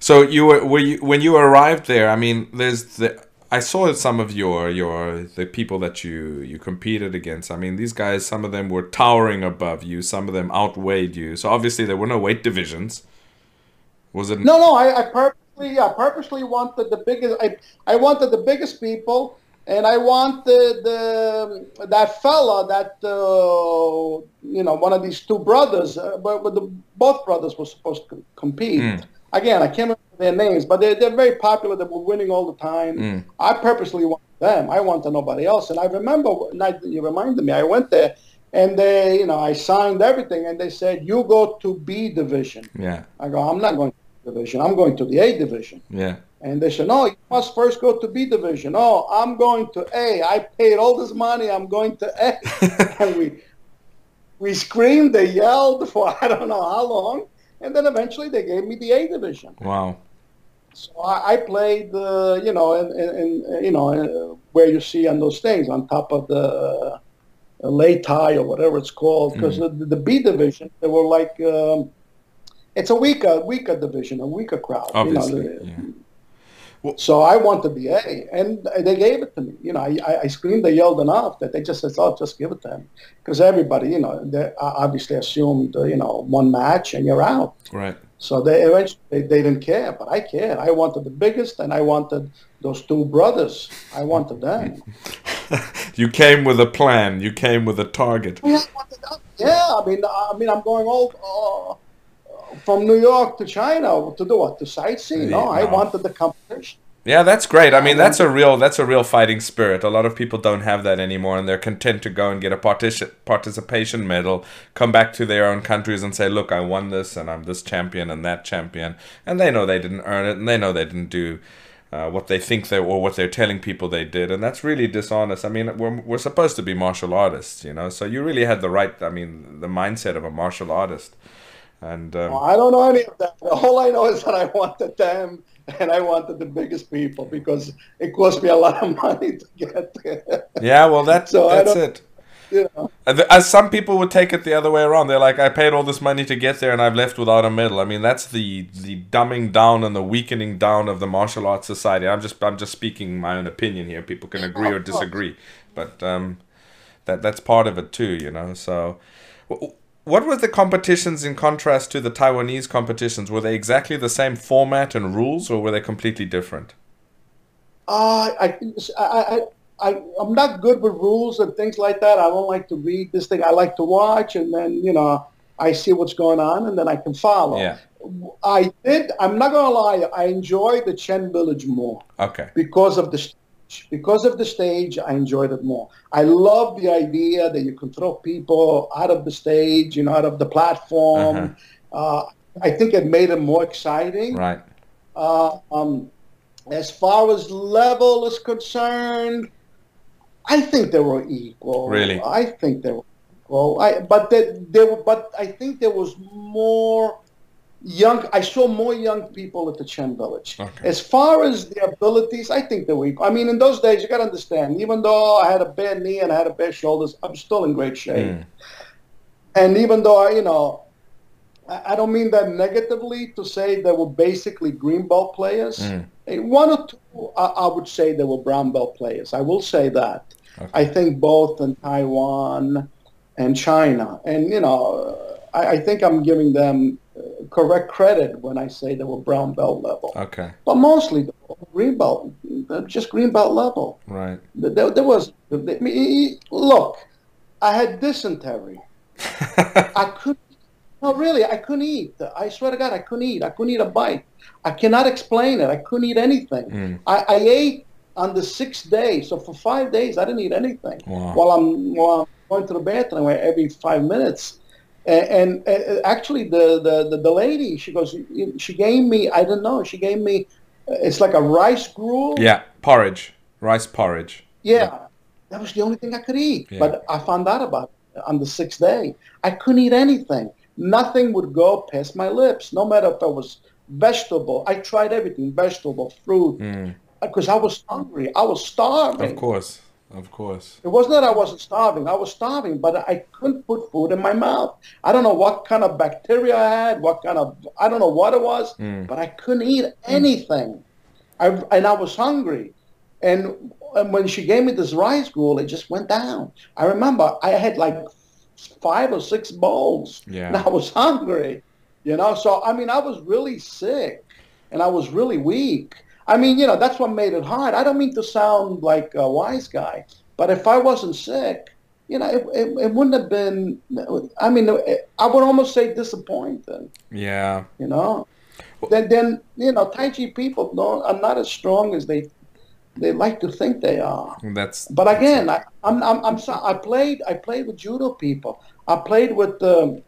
So you were, were you, when you arrived there. I mean, there's the. I saw some of your your the people that you you competed against. I mean, these guys. Some of them were towering above you. Some of them outweighed you. So obviously there were no weight divisions. Was it? No, no. I, I purposely, I purposely wanted the biggest. I, I wanted the biggest people, and I wanted the that fella that uh, you know one of these two brothers, uh, but, but the, both brothers were supposed to compete. Mm. Again, I can't remember their names, but they're, they're very popular. They were winning all the time. Mm. I purposely wanted them. I wanted nobody else. And I remember, now you reminded me, I went there and they, you know, I signed everything and they said, you go to B division. Yeah. I go, I'm not going to B division. I'm going to the A division. Yeah. And they said, no, you must first go to B division. Oh, I'm going to A. I paid all this money. I'm going to A. *laughs* and we, we screamed, they yelled for *laughs* I don't know how long. And then eventually they gave me the A division. Wow. So I, I played, uh, you know, in, in you know, uh, where you see on those things on top of the uh, lei tai or whatever it's called, because Mm. the, the B division they were like, um, it's a weaker, weaker division, a weaker crowd. Obviously. You know, yeah. So I wanted the A, and they gave it to me. You know, I, I- screamed, they yelled enough that they just said, "Oh, just give it to him," because everybody, you know, they obviously assumed, you know, one match and you're out. Right. So they eventually they, they didn't care, but I cared. I wanted the biggest, and I wanted those two brothers. I wanted them. *laughs* You came with a plan. You came with a target. yeah, I. Yeah, I mean, I mean, I'm going all uh, from New York to China to do what? To sightsee? No, I wanted the competition. Yeah, that's great. I mean, that's a real that's a real fighting spirit. A lot of people don't have that anymore, and they're content to go and get a partici- participation medal, come back to their own countries, and say, "Look, I won this, and I'm this champion and that champion," and they know they didn't earn it, and they know they didn't do uh, what they think they or what they're telling people they did, and that's really dishonest. I mean, we're we're supposed to be martial artists, you know, so you really had the right. I mean, the mindset of a martial artist, and um, I don't know any of that. *laughs* All I know is that I wanted them and I wanted the biggest people because it cost me a lot of *laughs* money to get there. yeah, well, that's So that's it. you know. As some people would take it the other way around. They're like, I paid all this money to get there, and I've left without a medal. I mean, that's the the dumbing down and the weakening down of the martial arts society. I'm just I'm just speaking my own opinion here. People can agree or disagree, but um, that that's part of it too, you know. So, what were the competitions in contrast to the Taiwanese competitions? Were they exactly the same format and rules, or were they completely different? Uh, I, I, I, I, I'm not good with rules and things like that. I don't like to read this thing. I like to watch, and then you know I see what's going on, and then I can follow. Yeah. I did. I'm not gonna lie. I enjoyed the Chen Village more Okay. because of the. Because of the stage, I enjoyed it more. I love the idea that you can throw people out of the stage, you know, out of the platform. uh I think it made it more exciting. Right. Uh, um, as far as level is concerned, I think they were equal. Really? I think they were equal. I, but they, they were, but I think there was more young. I saw more young people at the Chen Village. Okay. As far as their abilities, I think they were equal. I mean, in those days, you got to understand. Even though I had a bad knee and I had a bad shoulders, I'm still in great shape. Mm. And even though I, you know, I I don't mean that negatively to say they were basically green belt players. Mm. Eh, One or two, I, I would say they were brown belt players. I will say that. Okay. I think both in Taiwan and China. And, you know, I, I think I'm giving them correct credit when I say they were brown belt level. Okay. But mostly green belt, just green belt level. Right. There, there was, I mean, look, I had dysentery. *laughs* I couldn't. No, really, I couldn't eat. I swear to God, I couldn't eat. I couldn't eat a bite. I cannot explain it. I couldn't eat anything. Mm. I, I ate on the sixth day, so for five days I didn't eat anything. Wow. While I'm while I'm going to the bathroom every five minutes, and, and uh, actually the, the the the lady she goes she gave me I don't know she gave me uh, it's like a rice gruel. Yeah. Porridge. Rice porridge. Yeah, that was the only thing I could eat. Yeah. But I found out about it on the sixth day. I couldn't eat anything. Nothing would go past my lips, no matter if it was vegetable. I tried everything, vegetable, fruit, Mm. because I was hungry. I was starving. Of course. Of course. It wasn't that I wasn't starving. I was starving, but I couldn't put food in my mouth. I don't know what kind of bacteria I had, what kind of, I don't know what it was, Mm. but I couldn't eat anything. I, and I was hungry. And, and when she gave me this rice gruel, it just went down. I remember I had like five or six bowls, Yeah. and I was hungry. You know, so I mean, I was really sick, and I was really weak. I mean, you know, that's what made it hard. I don't mean to sound like a wise guy, but if I wasn't sick, you know, it, it, it wouldn't have been. I mean, I would almost say disappointing. Yeah. You know, then then you know, Tai Chi people don't, are not as strong as they they like to think they are. That's But again, I, I'm, I'm, I'm so, I played, I played with judo people. I played with, um,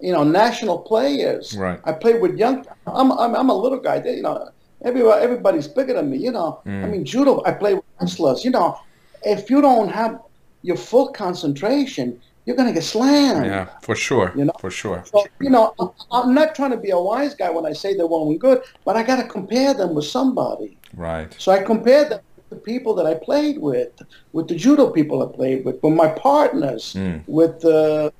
you know, national players. Right. I played with young. I'm, I'm, I'm a little guy. They, you know, everybody, everybody's bigger than me. You know, I mean, judo. I play with wrestlers. You know, if you don't have your full concentration, you're gonna get slammed. yeah, for sure. You know? For sure. So, you know, I'm not trying to be a wise guy when I say they weren't good, but I got to compare them with somebody. Right. So I compared them with the people that I played with, with the judo people I played with, with my partners, Mm. with the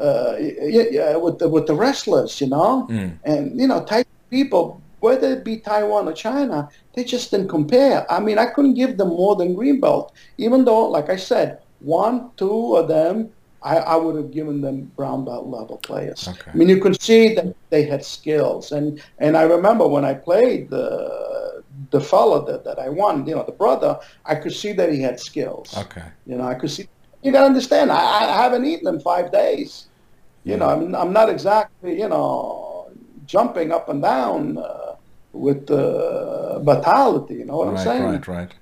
uh, yeah, yeah, with the with the wrestlers, you know, Mm. and you know, Thai people, whether it be Taiwan or China, they just didn't compare. I mean, I couldn't give them more than green belt, even though, like I said, one, two of them. I, I would have given them brown belt level players. Okay. I mean, you could see that they had skills, and and I remember when I played the the fellow that, that I won, you know, the brother, I could see that he had skills. Okay. You know, I could see. You got to understand. I, I haven't eaten in five days. You know, I'm, I'm not exactly you know jumping up and down uh, with uh, vitality. You know what I'm saying? right, right.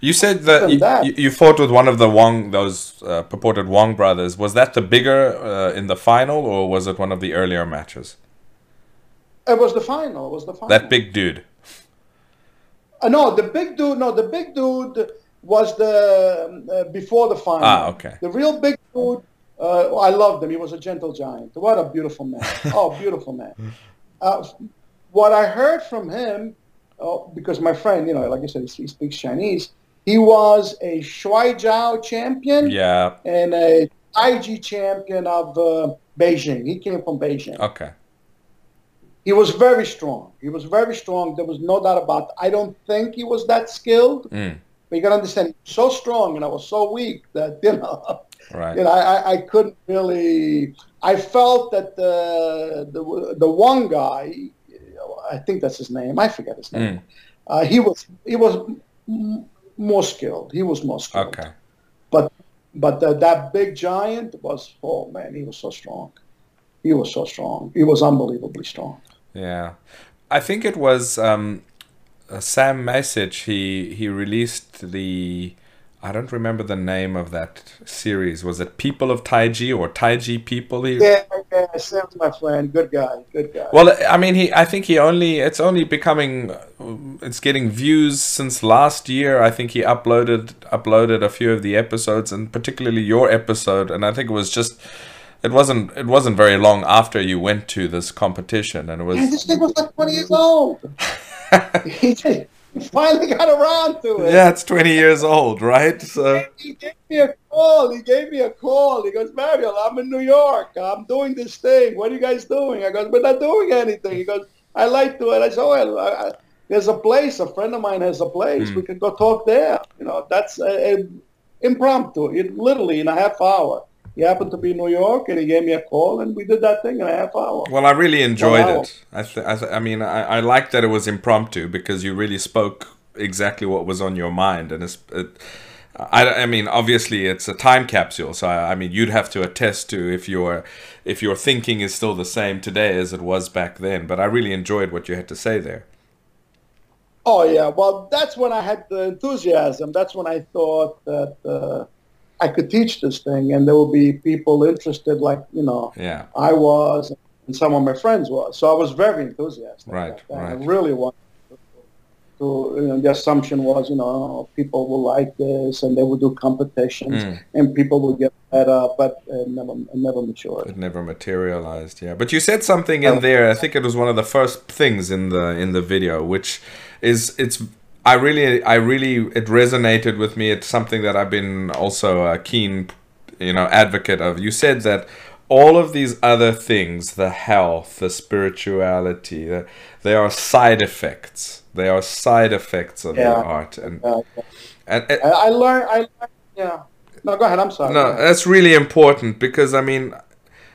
You said that you, that. you, fought with one of the Wong, those uh, purported Wong brothers. Was that the bigger uh, in the final, or was it one of the earlier matches? It was the final. It was the final. That big dude. Uh, no, the big dude. No, the big dude was the uh, before the final. Ah, okay. The real big dude. Uh, I loved him. He was a gentle giant. What a beautiful man. oh, beautiful man. *laughs* What I heard from him, oh, because my friend, you know, like I said, he speaks Chinese. He was a Shuai Jiao champion Yeah. and a IG champion of uh, Beijing. He came from Beijing. Okay. He was very strong. He was very strong. There was no doubt about it. I don't think he was that skilled. Mm, But you got to understand, so strong and I was so weak that, *laughs* you know, right. you know, I, I- I couldn't really. I felt that the the the one guy, I think that's his name. I forget his name. Mm, Uh, he was he was m- more skilled. He was more skilled. okay. But but uh, that big giant was oh man, he was so strong. He was so strong. He was unbelievably strong. Yeah, I think it was um, uh, Sam Masich. He he released the. I don't remember the name of that series. Was it People of Taiji or Taiji People? Yeah, yeah. Sam's my friend. Good guy. Good guy. Well, I mean, he. I think he only. It's only becoming. It's getting views since last year. I think he uploaded uploaded a few of the episodes, and particularly your episode. And I think it was just. It wasn't. It wasn't very long after you went to this competition, and it was. this thing was like 20 years old. *laughs* he, he *laughs* finally got around to it. Yeah, it's twenty years old, right? So. He gave me a call. He gave me a call. He goes, Mario, I'm in New York. I'm doing this thing. What are you guys doing? I goes, we're not doing anything. He goes, I like to it. I said, oh, I, I, there's a place. A friend of mine has a place. We can go talk there. You know, that's uh, impromptu. It literally in a half hour. He happened to be in New York, and he gave me a call, and we did that thing in a half hour. Well, I really enjoyed it. I, th- I, th- I mean, I, I liked that it was impromptu because you really spoke exactly what was on your mind, and it's. It, I, I mean, obviously, it's a time capsule, so I, I mean, you'd have to attest to if your if your thinking is still the same today as it was back then. But I really enjoyed what you had to say there. Oh yeah, well that's when I had the enthusiasm. That's when I thought that uh, I could teach this thing, and there would be people interested, like you know Yeah, I was, and some of my friends was. So I was very enthusiastic. Right, that. I really wanted to. to you know, the assumption was, you know, people will like this, and they will do competitions, Mm. and people will get better, but it never, it never matured. it never materialized. Yeah, but you said something in there. I think it was one of the first things in the in the video, which is it's. I really, I really, it resonated with me. It's something that I've been also a keen, you know, advocate of. You said that all of these other things, the health, the spirituality, the, they are side effects. They are side effects of Yeah. the art, and Yeah. and, and I, I learned. I learned, yeah. No, go ahead. I'm sorry. No, that's really important because I mean,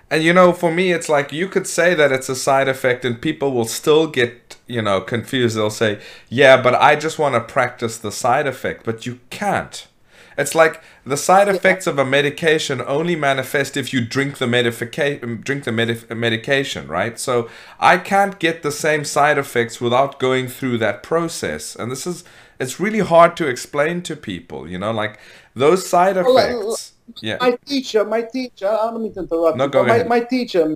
and you know, for me, it's like you could say that it's a side effect, and people will still get you know confused. They'll say, "Yeah, but I just want to practice the side effect," but you can't. It's like the side effects of a medication only manifest if you drink the medifica- drink the medi- medication, right? So I can't get the same side effects without going through that process, and this is it's really hard to explain to people. You know, like those side uh, effects. Yeah. My teacher, my teacher. I don't mean to interrupt. No, you, go but my, ahead. my teacher,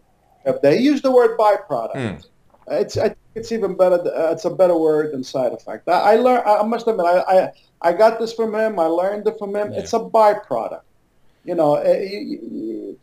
they use the word byproduct. Hmm. It's I it's even better. Uh, it's a better word than side effect. I, I learned. I must admit, I, I I got this from him. I learned it from him. Yeah. It's a byproduct. You know, you-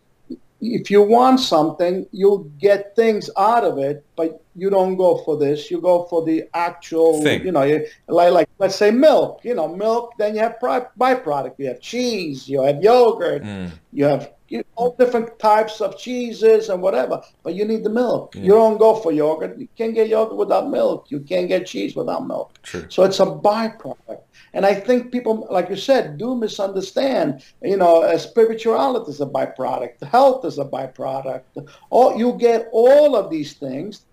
if you want something, you'll get things out of it, but you don't go for this. You go for the actual Thing. You know, you, like like let's say milk. You know, milk. Then you have byproduct. You have cheese. You have yogurt. Mm. You have you all different types of cheeses and whatever, but you need the milk. Yeah. You don't go for yogurt. You can't get yogurt without milk. You can't get cheese without milk. True. So it's a byproduct. And I think people, like you said, do misunderstand. You know, uh, spirituality is a byproduct. Health is a byproduct. All you get all of these things.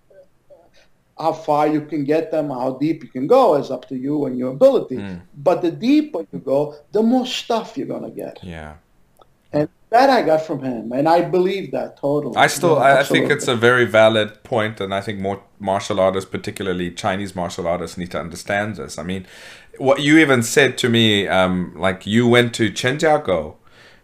How far you can get them, how deep you can go, is up to you and your ability. Mm. But the deeper you go, the more stuff you're gonna get. Yeah. That I got from him, and I believe that totally. I still, Yeah, I, I think it's a very valid point, and I think more martial artists, particularly Chinese martial artists, need to understand this. I mean, what you even said to me, um, like you went to Chenjiagou,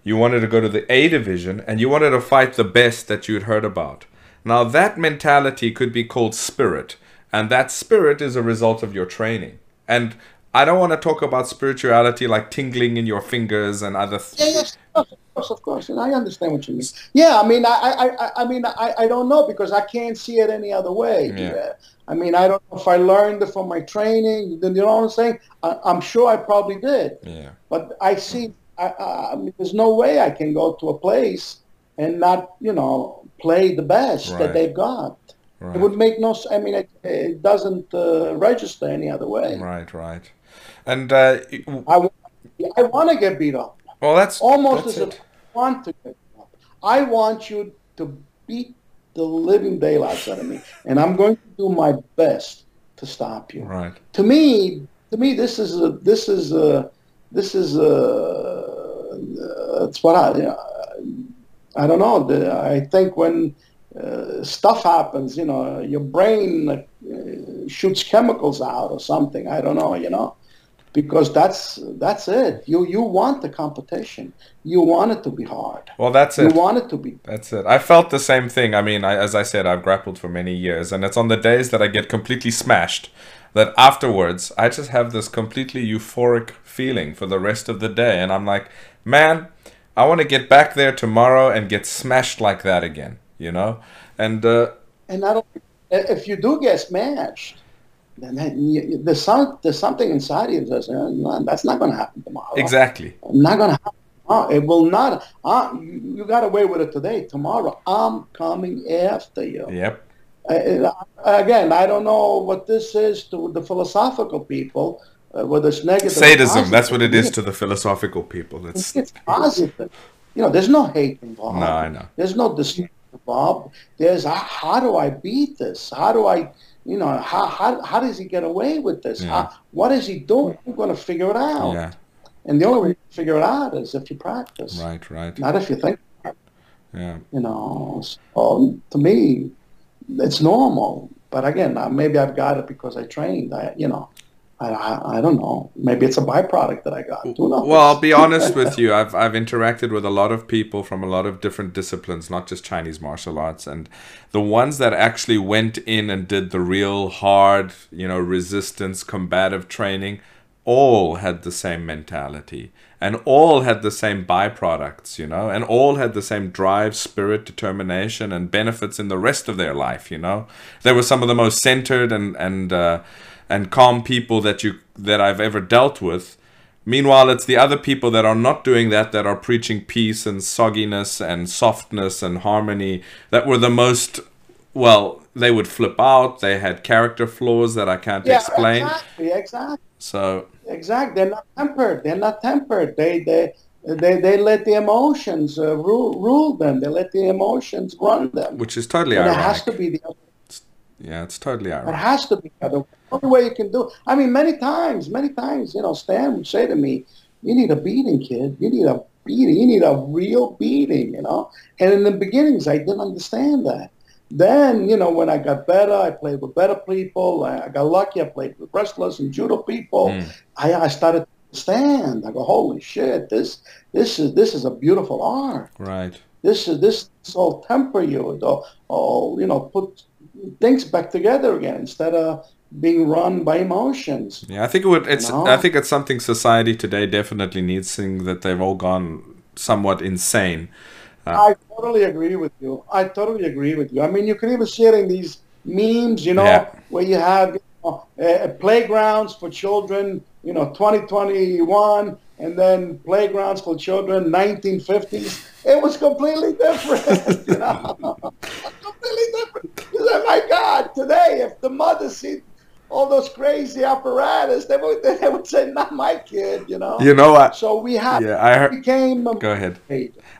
you wanted to go to the A division, and you wanted to fight the best that you'd heard about. Now that mentality could be called spirit, and that spirit is a result of your training. And I don't want to talk about spirituality like tingling in your fingers and other. Th- Yeah, yes, of course, of course, and I understand what you mean. Yeah, I mean, I, I, I, I mean, I, I don't know because I can't see it any other way. Yeah. I mean, I don't know if I learned it from my training. You know what I'm saying? I, I'm sure I probably did, yeah. but I see. I, I, I mean, there's no way I can go to a place and not, you know, play the best Right. that they've got. Right. It would make no. I mean, it, it doesn't uh, register any other way. Right, right. And uh, I, I want to get beat up. well, that's almost that's as it. if I want to get beat up. I want you to beat the living daylights out of me, and I'm going to do my best to stop you. Right. To me, to me, this is a, this is a, this is a, it's what I, I don't know. I think when uh, stuff happens, you know, your brain uh, shoots chemicals out or something. I don't know, you know, because that's that's it. You you want the competition. You want it to be hard. Well, that's You it. You want it to be. That's it. I felt the same thing. I mean, I, as I said, I've grappled for many years, and it's on the days that I get completely smashed that afterwards I just have this completely euphoric feeling for the rest of the day, and I'm like, man, I want to get back there tomorrow and get smashed like that again, you know? And uh, And not only, if you do get smashed, then that, you, there's some there's something inside you that says, "Uh, no, that's not going to happen tomorrow. exactly, Not going to happen. tomorrow. It will not. Uh, you, you got away with it today. Tomorrow, I'm coming after you. yep, Uh, again, I don't know what this is to the philosophical people, uh, whether it's negative. or sadism. That's what it is to the philosophical people. It's It's positive. You know, there's no hate involved. no, I know. There's no deceit involved. There's how, how do I beat this? How do I, you know, how how, how does he get away with this? Yeah. How, what is he doing? I'm going to figure it out. Yeah, And the only way to figure it out is if you practice, right, right. not if you think. Yeah. You know, so to me, it's normal. But again, maybe I've got it because I trained. I, you know, I, I, I don't know. Maybe it's a byproduct that I got. Well, I'll be honest with you. I've I've interacted with a lot of people from a lot of different disciplines, not just Chinese martial arts, and the ones that actually went in and did the real hard, you know, resistance, combative training, all had the same mentality and all had the same byproducts, you know, and all had the same drive, spirit, determination, and benefits in the rest of their life, you know. They were some of the most centered and and uh, and calm people that you that I've ever dealt with. Meanwhile, it's the other people that are not doing that that are preaching peace and sogginess and softness and harmony that were the most well, they would flip out. They had character flaws that I can't Yeah, explain. exactly, exactly. So Exactly. They're not tempered. They're not tempered. They they they, they let the emotions uh, rule rule them. They let the emotions run them. which is totally And it has to be the other. Yeah, it's totally out. It has to be the. Only way you can do. It. I mean, many times, many times, you know, Stan would say to me, "You need a beating, kid. You need a beating. You need a real beating." You know. And in the beginnings, I didn't understand that. Then, you know, when I got better, I played with better people. I got lucky. I played with wrestlers and judo people. Mm. I, I started to understand. I go, holy shit, this this is this is a beautiful art. Right. This is this, all temper you, all, all you know, put things back together again instead of being run by emotions. Yeah, I think it would. It's. No. I think it's something society today definitely needs. Seeing that they've all gone somewhat insane. I totally agree with you. I totally agree with you. I mean, you can even see it in these memes, you know, Yeah. where you have you know, uh, playgrounds for children, you know, 2021, and then playgrounds for children, 1950s. It was completely different, *laughs* you know, my God, today, if the mother see all those crazy apparatus, they would, *laughs* they would say, not my kid, you know. You know what? So we have Yeah, I heard. became a Go ahead.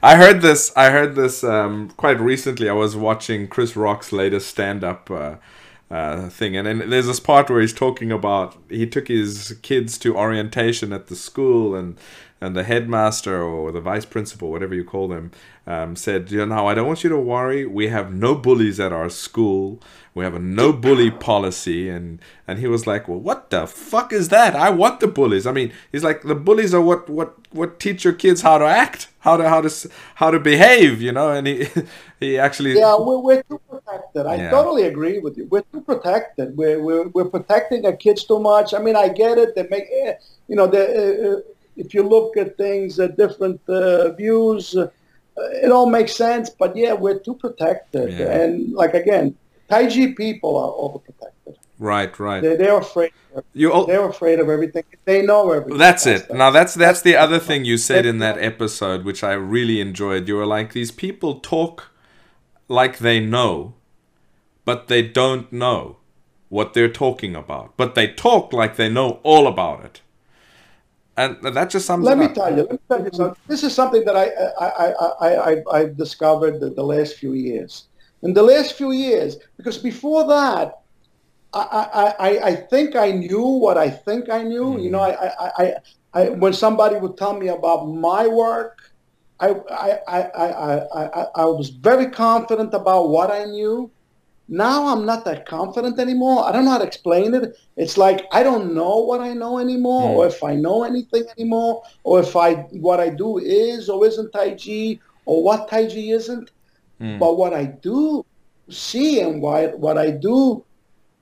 I heard this. I heard this um, quite recently. I was watching Chris Rock's latest stand-up uh, uh, thing, and then there's this part where he's talking about he took his kids to orientation at the school, and and the headmaster or the vice principal, whatever you call them, um, said, "You know, I don't want you to worry. We have no bullies at our school. We have a no bully policy." And and he was like, "Well, what the fuck is that? I want the bullies. I mean, he's like, the bullies are what what what teach your kids how to act, how to how to s- how to behave, you know." And he *laughs* he actually Yeah, we're, we're too protected. I Yeah. totally agree with you. We're too protected. We're, we're, we're protecting our kids too much. I mean, I get it. They make, eh, you know, the. uh, if you look at things at different uh, views, uh, it all makes sense. But yeah, we're too protected. Yeah. And like again, Taiji people are overprotected. right, right. They, they're afraid. You al- They're afraid of everything. They know everything. That's it. Now that's that's the other thing you said in that episode, which I really enjoyed. You were like, these people talk like they know, but they don't know what they're talking about. But they talk like they know all about it. And that just sums Let me up. tell you. Let me tell you something. This is something that I I I I, I I've discovered the, the last few years. In the last few years, because before that, I I, I, I think I knew what I think I knew. You know, I, I, I, I when somebody would tell me about my work, I I, I, I, I, I, I was very confident about what I knew. Now I'm not that confident anymore. I don't know how to explain it. It's like I don't know what I know anymore, or if I know anything anymore, or if I what I do is or isn't Tai Chi, or what Tai Chi isn't. But what I do see and why, what I do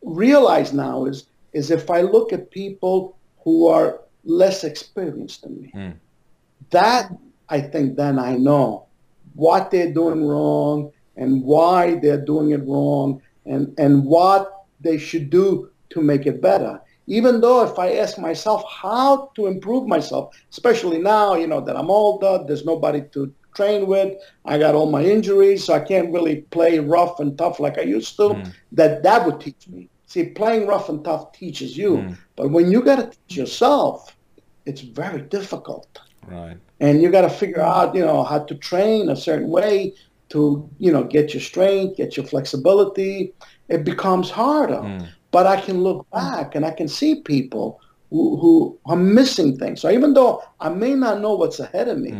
realize now is is if I look at people who are less experienced than me, Mm. that I think then I know what they're doing wrong and why they're doing it wrong and, and what they should do to make it better. Even though if I ask myself how to improve myself, especially now, you know, that I'm older, there's nobody to train with, I got all my injuries, so I can't really play rough and tough like I used to, hmm. that that would teach me. See, playing rough and tough teaches you, hmm. but when you got to teach yourself, it's very difficult Right. and you got to figure out you know how to train a certain way to you know get your strength get your flexibility. It becomes harder. But i can look back and i can see people who, who are missing things. So even though i may not know what's ahead of me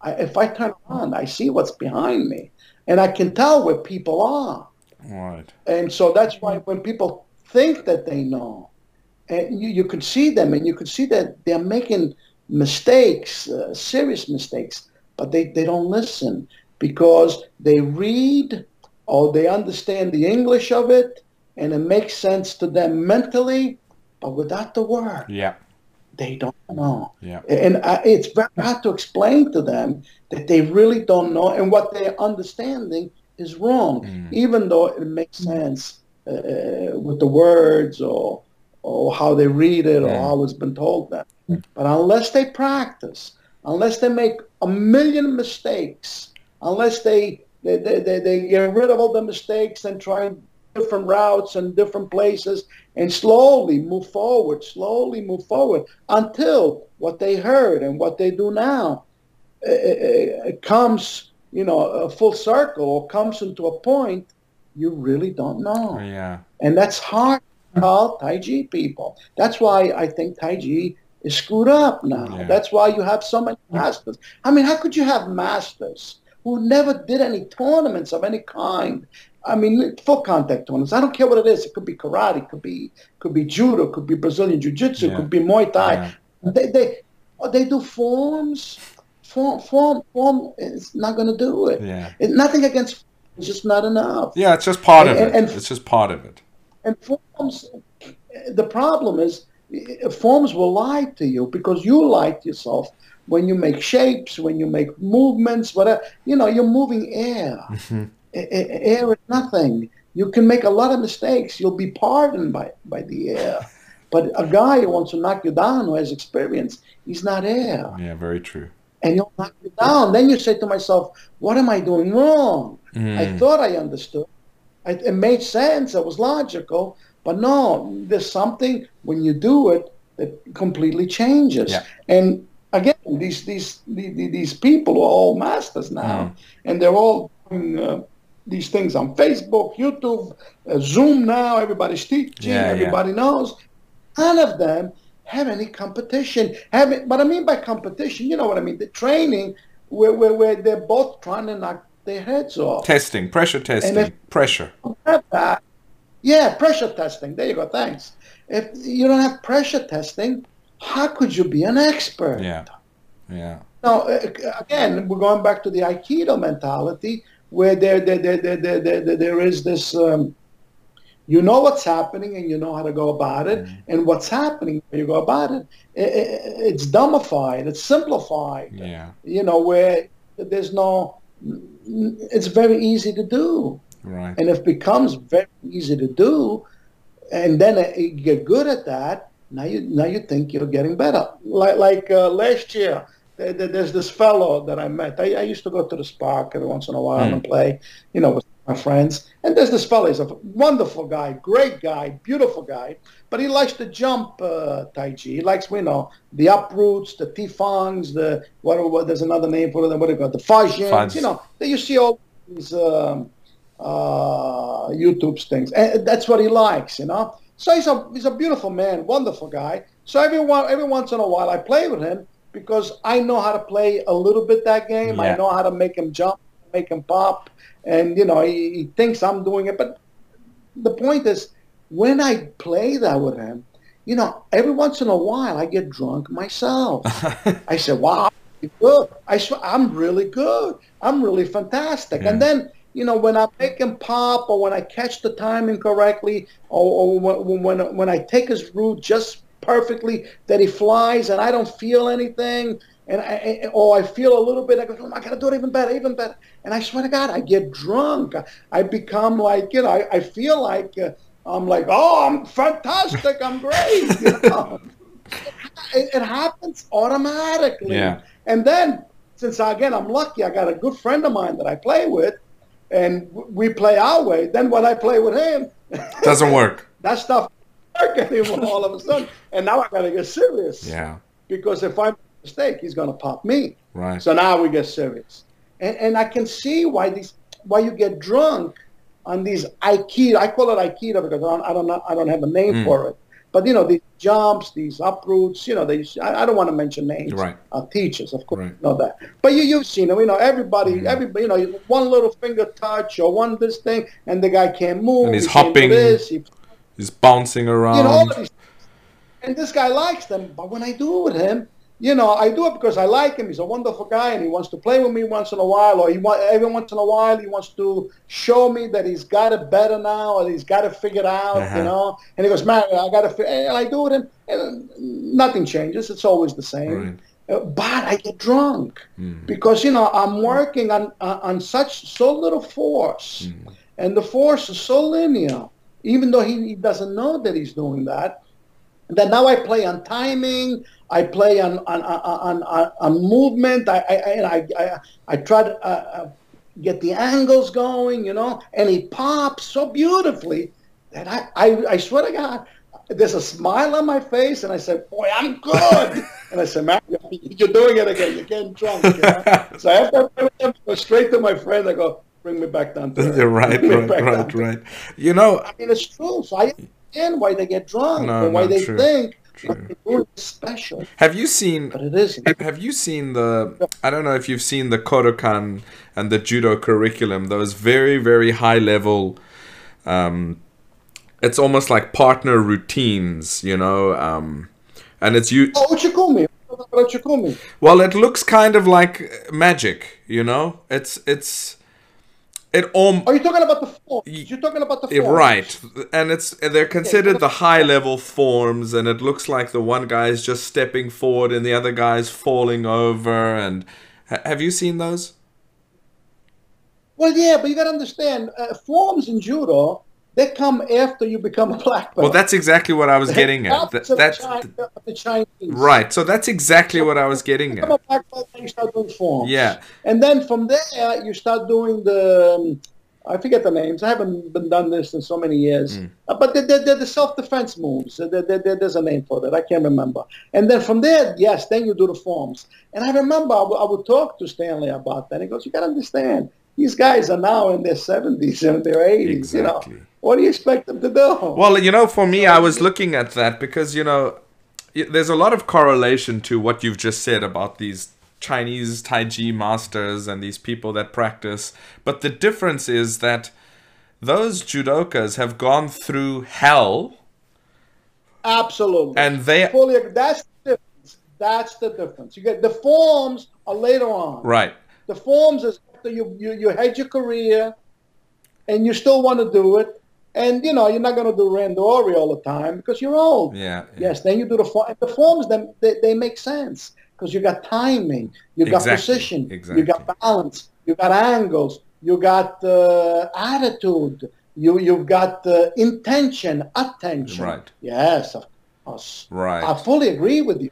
I, if i turn around i see what's behind me. And i can tell where people are. Right. and so that's why when people think that they know, and you, you can see them and you can see that they're making mistakes, uh, serious mistakes, but they, they don't listen because they read or they understand the English of it and it makes sense to them mentally, but without the word, Yeah. they don't know. Yeah. And uh, it's very hard to explain to them that they really don't know and what they're understanding is wrong, even though it makes sense uh, with the words or or how they read it or how it's been told them. But unless they practice, unless they make a million mistakes, unless they they, they, they, get rid of all the mistakes and try different routes and different places and slowly move forward, slowly move forward until what they heard and what they do now uh, uh, uh, comes, you know, a full circle or comes into a point you really don't know. Yeah. And that's hard to call Tai Chi people. That's why I think Tai Chi is screwed up now. Yeah. That's why you have so many masters. I mean, how could you have masters who never did any tournaments of any kind? I mean, full contact tournaments. I don't care what it is. It could be karate, it could be could be judo, it could be Brazilian jiu-jitsu, Yeah. it could be Muay Thai. Yeah. They they oh, they do forms. Form form form is not going to do it. Yeah. It's nothing against. It's just not enough. Yeah, it's just part of it. and- it's just part of it. And forms, the problem is, eh, forms will lie to you because you lie to yourself when you make shapes, when you make movements, whatever. You know, you're moving air. Mhm. A- Air is nothing. You can make a lot of mistakes. You'll be pardoned by, by the air. But a guy who wants to knock you down, who has experience, he's not air. Yeah, very true. And he'll knock you down. Then you say to myself, what am I doing wrong? I Mm. thought I understood. I, it made sense. It was logical. But no, there's something when you do it that completely changes. Yeah. And these these these, these people are all masters now, Mm. and they're all doing uh, these things on Facebook, YouTube, uh, Zoom. Now everybody's teaching. Yeah, yeah. everybody knows. None of them have any competition. Have it, what I mean by competition, you know what I mean? The training where where, where they're both trying to knock their heads off Testing, pressure testing, if- pressure. that, yeah, pressure testing. There you go. Thanks. If you don't have pressure testing, how could you be an expert? Yeah. Yeah. Now, again, we're going back to the Aikido mentality, where there, there, there, there, there, there, there- is this. Um, you know what's happening, and you know how to go about it. And what's happening, you go about it, it's dumbified, it's simplified Yeah. you know, where there's no, it's very easy to do. Right. And if it becomes very easy to do, and then you get good at that, now you now you think you're getting better. Like like uh, last year, there's this fellow that I met. I, I used to go to the park every once in a while Hmm. and play, you know, with my friends. And there's this fellow. He's a wonderful guy, great guy, beautiful guy. But he likes to jump uh, Tai Chi. He likes, you know, the uproots, the Tifangs, the what, what? There's another name for them. What do you call it? The Fajins. You know, that you see all these um, uh, YouTube's things, and that's what he likes. You know. So he's a he's a beautiful man, wonderful guy. So every every once in a while I play with him because I know how to play a little bit that game. Yeah. I know how to make him jump, make him pop, and you know he, he thinks I'm doing it. But the point is, when I play that with him, you know, every once in a while I get drunk myself. *laughs* I say, "Wow, you're good. I swear, I'm really good. I'm really fantastic." Yeah. And then, you know, when I make him pop, or when I catch the timing correctly, or, or when, when when I take his route just perfectly, that he flies, and I don't feel anything, and I, or I feel a little bit, I go, oh, I gotta do it even better, even better. And I swear to God, I get drunk. I, become like, you know, I, I feel like. Uh, I'm like, oh, I'm fantastic. I'm great. You know? *laughs* it, it happens automatically. Yeah. And then, since again I'm lucky, I got a good friend of mine that I play with, and we play our way. Then when I play with him, Doesn't work. *laughs* that stuff work anymore all of a sudden. And now I got to get serious Yeah. because if I make a mistake, he's going to pop me. Right. So now we get serious, and and I can see why these why you get drunk on these aikido. I call it aikido because I don't I don't, know, I don't have a name Mm. for it. But you know these jumps, these uproots. You know these. I, I don't want to mention names. Right. Uh, teachers, of course, Right. you know that. But you you've seen them. You know everybody. Mhm. Everybody. You know one little finger touch or one this thing, and the guy can't move. And he's he hopping This, he He's bouncing around. you know, all of these. And this guy likes them, but when I do it with him, you know, I do it because I like him. He's a wonderful guy, and he wants to play with me once in a while, or he want every once in a while he wants to show me that he's got it better now, or he's got it figured out, Uh-huh. you know. And he goes, "Man, I got to," and I do it, and, and nothing changes. It's always the same. Right. Uh, but I get drunk Mm. because you know I'm working on on such so little force, Mm. and the force is so linear. Even though he, he doesn't know that he's doing that, And then now I play on timing. I play on on on on, on movement. I I I I, I try to uh, uh, get the angles going, you know, and he pops so beautifully that I I, I swear to God, there's a smile on my face, and I said, "Boy, I'm good." *laughs* and I said, "Man, you're doing it again. You're getting drunk." You know? *laughs* so after I go straight to my friend, I go, "Bring me back down to *laughs* You're right, right, right, right. You know, I mean, it's true. So I understand why they get drunk no, and why no, they true. think special. Have you seen? But it is. Have you seen the? I don't know if you've seen the Kodokan and the judo curriculum. Those very very high level. Um, it's almost like partner routines, you know. Um, and it's you. Oh, Uchikumi. Uchikumi. Well, it looks kind of like magic, you know. It's it's it om- Are you talking about the forms? You're talking about the forms. Right. And it's they're considered the high level forms and it looks like the one guy is just stepping forward and the other guy's falling over and have you seen those? Well, yeah, but you got to understand uh, forms in judo they come after you become a black belt. Well, that's exactly what I was getting at. That, that's the, the Chinese. Right. So that's exactly so what I was getting at. black belt, you start doing forms. Yeah. And then from there, you start doing the. Um, I forget the names. I haven't been done this in so many years. Mm. Uh, but they're, they're, they're the self-defense moves. They're, there's a name for that. I can't remember. And then from there, yes, then you do the forms. And I remember I, w- I would talk to Stanley about that. He goes, you got to understand, these guys are now in their 70s and their 80s. Exactly. You know? What do you expect them to do? Well, you know, for me, I was looking at that because, you know, there's a lot of correlation to what you've just said about these Chinese Tai Chi masters and these people that practice. But the difference is that those judokas have gone through hell. Absolutely. And they fully that's the difference. That's the difference. You get the forms are later on. Right. The forms is after you you, you had your career and you still want to do it and you know, you're not going to do randori all the time because you're old. Yeah. yeah. Yes. Then you do the form. The forms, then they, they make sense because you got timing, you got exactly. position, exactly. you got balance, you got angles, you got uh, attitude, you you've got uh, intention, attention. Right. Yes, of course. Right. I fully agree with you.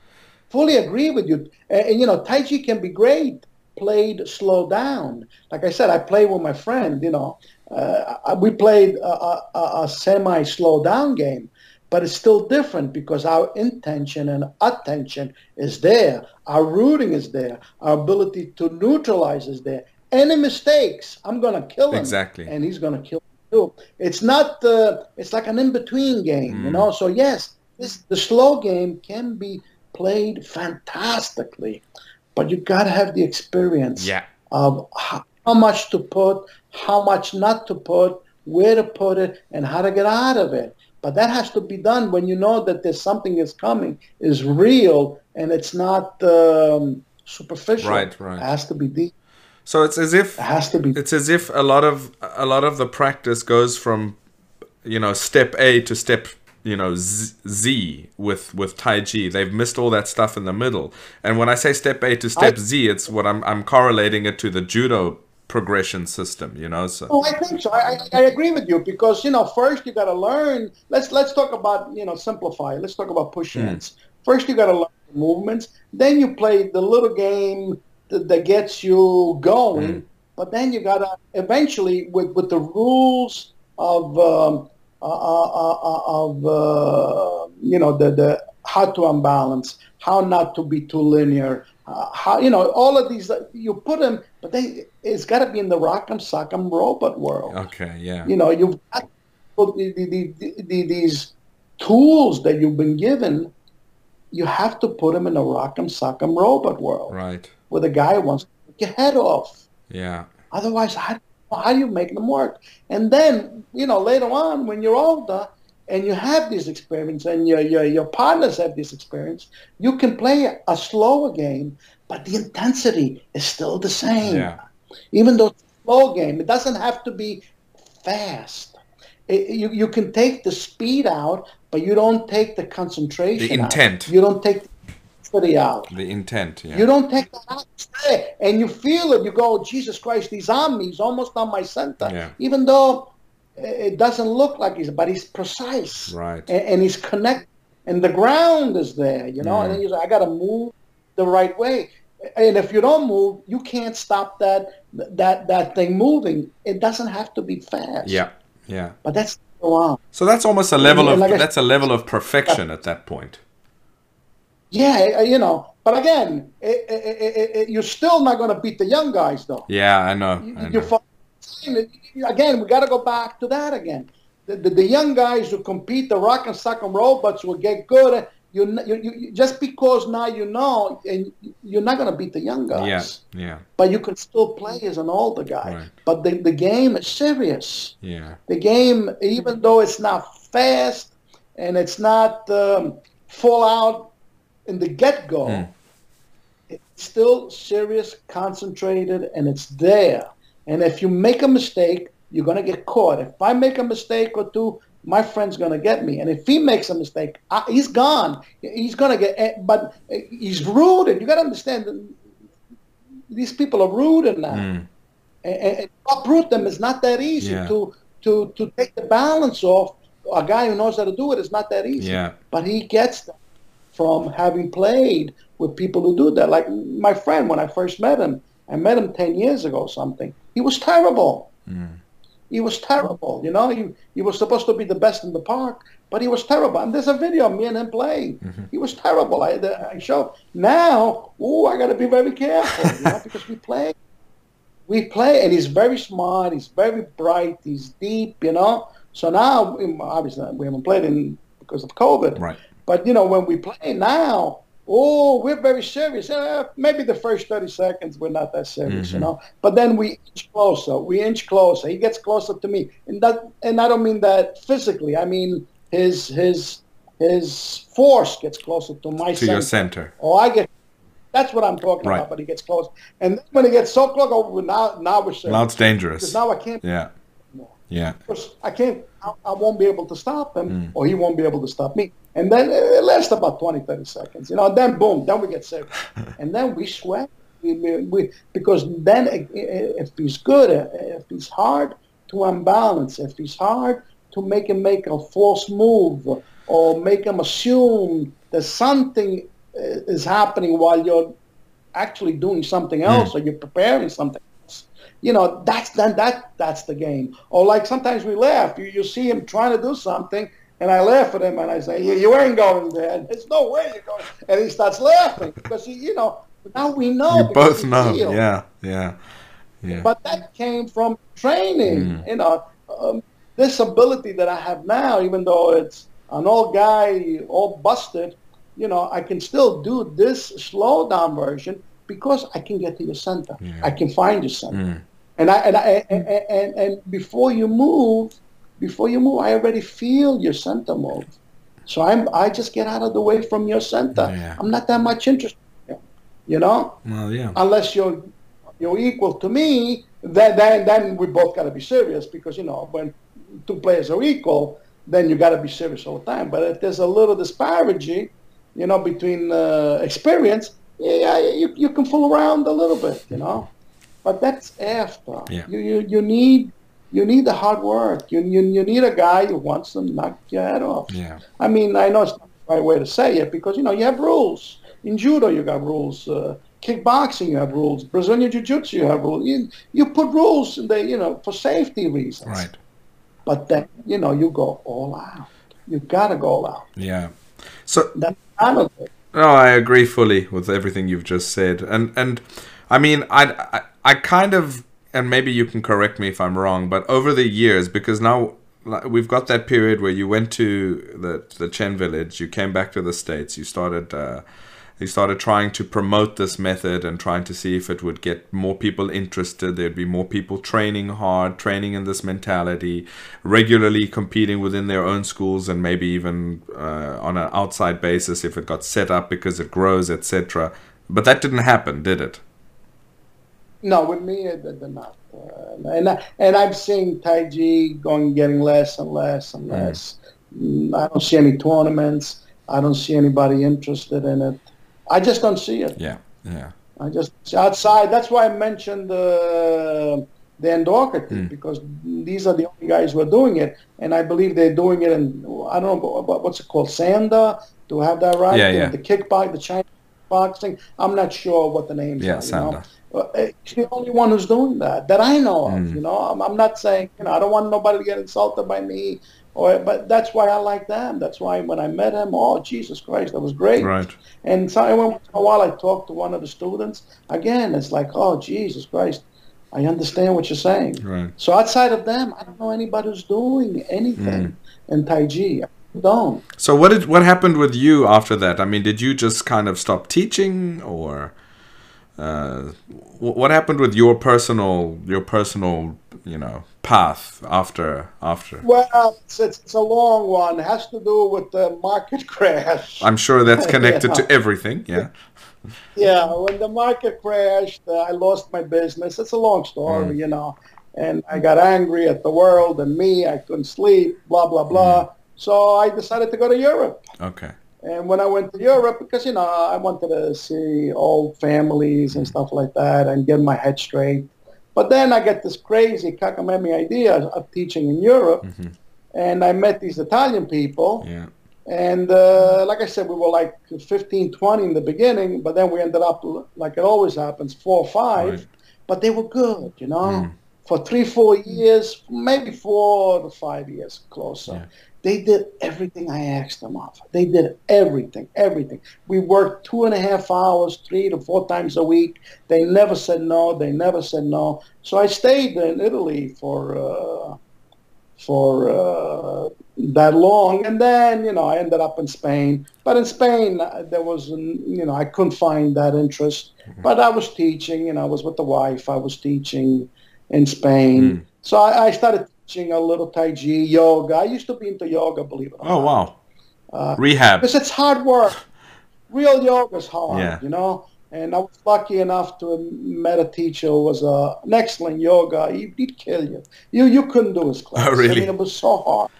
Fully agree with you. And, and you know, Tai Chi can be great played slow down. Like I said, I play with my friend, you know, uh, we played a, a, a semi slow down game, but it's still different because our intention and attention is there. Our rooting is there. Our ability to neutralize is there. Any mistakes, I'm going to kill him. Exactly. And he's going to kill me too. It's not, uh, it's like an in between game, mm. you know? So, yes, this, the slow game can be played fantastically, but you got to have the experience yeah. of how, how much to put, how much not to put, where to put it, and how to get out of it. But that has to be done when you know that there's something is coming, is real, and it's not um, superficial. Right, right. It has to be deep. So it's as if it has to be. It's as if a lot of a lot of the practice goes from, you know, step A to step you know Z with with Tai Chi. They've missed all that stuff in the middle. And when I say step A to step I, Z, it's what I'm I'm correlating it to the judo progression system, you know. So oh, I think so. I, I agree with you because you know first you got to learn. Let's let's talk about you know simplify. Let's talk about push hands. Mm. First you got to learn the movements. Then you play the little game that, that gets you going. Mm. But then you got to eventually with with the rules of um, uh, uh, uh, uh of uh, you know the the how to unbalance, how not to be too linear, uh, how you know all of these you put them, but they it's got to be in the rock'em sock'em robot world. Okay, yeah. You know you've got the, the, the, these tools that you've been given. You have to put them in the rock'em sock'em robot world, right? Where the guy wants to take your head off. Yeah. Otherwise, how, how do you make them work? And then you know later on when you're older and you have this experience and your, your, your partners have this experience, you can play a slower game, but the intensity is still the same. Yeah. Even though it's a slow game, it doesn't have to be fast. It, you, you can take the speed out, but you don't take the concentration The intent. Out. You don't take the intensity out. The intent, yeah. You don't take that out. And you feel it. You go, oh, Jesus Christ, he's on me. He's almost on my center. Yeah. Even though it doesn't look like he's, but he's precise. Right. And, and he's connected and the ground is there, you know. And then you say, I got to move the right way. And if you don't move, you can't stop that that that thing moving. It doesn't have to be fast. Yeah, yeah. But that's go on. So that's almost a level of Like that's a level of perfection at that point. Yeah, you know. But again, it, it, it, you're still not going to beat the young guys, though. Yeah, I know. You- I know. again, we got to go back to that again. The, the, the young guys who compete, the rock and sock and robots will get good. You, you, you just because now you know, and you're not going to beat the young guys, Yeah, yeah, but you can still play as an older guy. Right. But the, the game is serious. yeah, The game, even though it's not fast and it's not um, full out in the get go, Mm. it's still serious, concentrated, and it's there. And if you make a mistake, you're going to get caught. If I make a mistake or two, my friend's going to get me. And if he makes a mistake, I, he's gone. He's going to get, eh, but he's rude. And You got to understand, these people are rooted now Mm. and, and uproot them is not that easy. Yeah. To to to take the balance off a guy who knows how to do it is not that easy. yeah, But he gets that from having played with people who do that. Like my friend, when I first met him, I met him ten years ago. or Something he was terrible. Mm. He was terrible. You know, he he was supposed to be the best in the park, but he was terrible. And there's a video of me and him playing. Mm-hmm. He was terrible. I, I show now. Ooh, I got to be very careful, you know, because we play we play, and he's very smart. He's very bright. He's deep, you know. So now, obviously, we haven't played in because of COVID. right. But you know, when we play now, oh, we're very serious. Uh, maybe the first thirty seconds we're not that serious, you Mhm. know. But then we inch closer. We inch closer. He gets closer to me, and that, and I don't mean that physically. I mean his his his force gets closer to my To center. your center. Oh, I get. That's what I'm talking Right. about. But he gets close, and then when he gets so close, oh, now now we're serious. Now it's dangerous. Now I can't. Yeah, yeah, I can't. I, I won't be able to stop him, Mm. or he won't be able to stop me. And then it lasts about 20, 30 seconds. You know. and Then boom. Then we get serious, *laughs* and then we sweat. We, we, we, because then i- i- if he's good, uh, if he's hard to unbalance, if he's hard to make him make a false move or make him assume that something uh, is happening while you're actually doing something else or you're preparing something else. You know, that's then that that's the game. Or like sometimes we laugh. You you see him trying to do something, and I laugh at him and I say, "You, you ain't going there. There's no way you're going." And he starts laughing because he, you know, now we know. you both know. Yeah, yeah, yeah. But that came from training. Mm. You know, um, this ability that I have now, even though it's an old guy, all busted, you know, I can still do this slow down version because I can get to your center. Yeah. I can find your center. Mm. And I and I and, and and before you move, before you move, I already feel your center move. So I'm I just get out of the way from your center. Yeah. I'm not that much interested. in you, know, Well, yeah. unless you're you're equal to me, then then then we both got to be serious because you know when two players are equal, then you got to be serious all the time. But if there's a little disparity, you know, between uh, experience, yeah, you you can fool around a little bit, you know. But that's after. Yeah. You, you you need you need the hard work. You, you you need a guy who wants to knock your head off. Yeah. I mean, I know it's not the right way to say it because you know you have rules. In judo, you got rules. Uh, kickboxing, you have rules. Brazilian jiu-jitsu, you have rules. You, you put rules, in the, you know, for safety reasons. Right. But then, you know, you go all out. You gotta go all out. Yeah. So That's kind of it. No, I agree fully with everything you've just said, and and I mean, I, I kind of, and maybe you can correct me if I'm wrong, but over the years, because now we've got that period where you went to the the Chen village, you came back to the states, you started. Uh, you started trying to promote this method and trying to see if it would get more people interested. There'd be more people training hard, training in this mentality, regularly competing within their own schools, and maybe even uh, on an outside basis if it got set up because it grows, etc. But that didn't happen, did it? No, with me, it did not. Uh, and I, and I'm seeing Taiji going, getting less and less and less. Mm, I don't see any tournaments. I don't see anybody interested in it. I just don't see it. Yeah, yeah, I just outside. That's why I mentioned uh, Dan Docherty because these are the only guys who are doing it, and I believe they're doing it in I don't know what's it called, Sanda. Do I have that right? Yeah, The- yeah. The kickbox, the Chinese boxing. I'm not sure what the names Yeah, are. know? Sanda. Uh, He's the only one who's doing that that I know of. Mm. You know, I'm, I'm not saying you know I don't want nobody to get insulted by me, or but that's why I like them. That's why when I met him, oh Jesus Christ, that was great. Right. And so every once in a while I talk to one of the students. Again, it's like, oh Jesus Christ, I understand what you're saying. Right. So outside of them, I don't know anybody who's doing anything in Tai Chi. I don't. So what did what happened with you after that? I mean, did you just kind of stop teaching, or uh, what happened with your personal your personal you know path after after? Well, it's, it's, a long one. It has to do with the market *laughs* crash. I'm sure that's *laughs* connected Yeah. to everything. Yeah. Yeah, when the market crashed, uh, I lost my business. It's a long story, Mm. you know. And I got angry at the world and me. I couldn't sleep, blah, blah, blah. Mm. So I decided to go to Europe. Okay. And when I went to Europe, because, you know, I wanted to see old families and stuff like that and get my head straight. But then I get this crazy cockamamie idea of teaching in Europe. Mhm. And I met these Italian people. Yeah. And uh, like I said, we were like 15, 20 in the beginning, but then we ended up, like it always happens, four or five. Right. But they were good, you know, Mm. for three, four years, maybe four to five years closer. Yeah. They did everything I asked them of. They did everything, everything. We worked two and a half hours, three to four times a week. They never said no. They never said no. So I stayed in Italy for uh, for uh, that long, and then you know I ended up in Spain. But in Spain, uh, there was you know I couldn't find that interest. But I was teaching, and I was with the wife. I was teaching in Spain, Mm. so I, I started teaching a little Tai Chi, yoga. I used to be into yoga, believe it or Oh not. wow. Uh, Rehab. because it's hard work. Real yoga is hard, Yeah. you know. And I was lucky enough to have met a teacher who was uh, an excellent yoga. He, he'd kill you. You you couldn't do his class. Oh, really? I mean, it was so hard.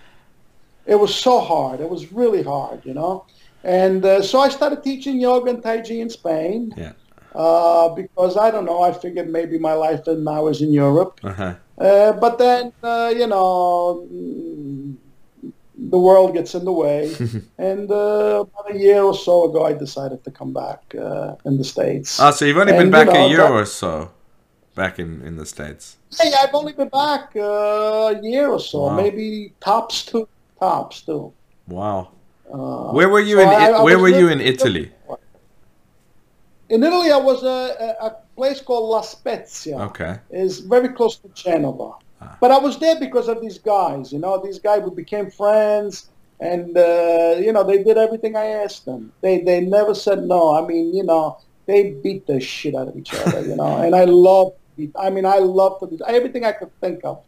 It was so hard. It was really hard, you know. And uh, so I started teaching yoga and Tai Chi in Spain Yeah. uh, because I don't know. I figured maybe my life and I was in Europe. Uh-huh. Uh, but then, uh, you know, the world gets in the way. *laughs* and uh, about a year or so ago, I decided to come back uh, in the States. Ah, so you've only been And, back you know, a year that- or so, back in in the states. hey, I've only been back uh, a year or so, Wow. maybe tops two, tops two. Wow. Uh, Where were you so in I- I Where were you in Italy? In Italy, I was a, a, a place called La Spezia. Okay. is very close to Genova. Ah. But I was there because of these guys. You know, these guys we became friends, and uh, you know they did everything I asked them. They they never said no. I mean, you know, they beat the shit out of each other. You know, and I love. I mean, I love to do everything I could think of.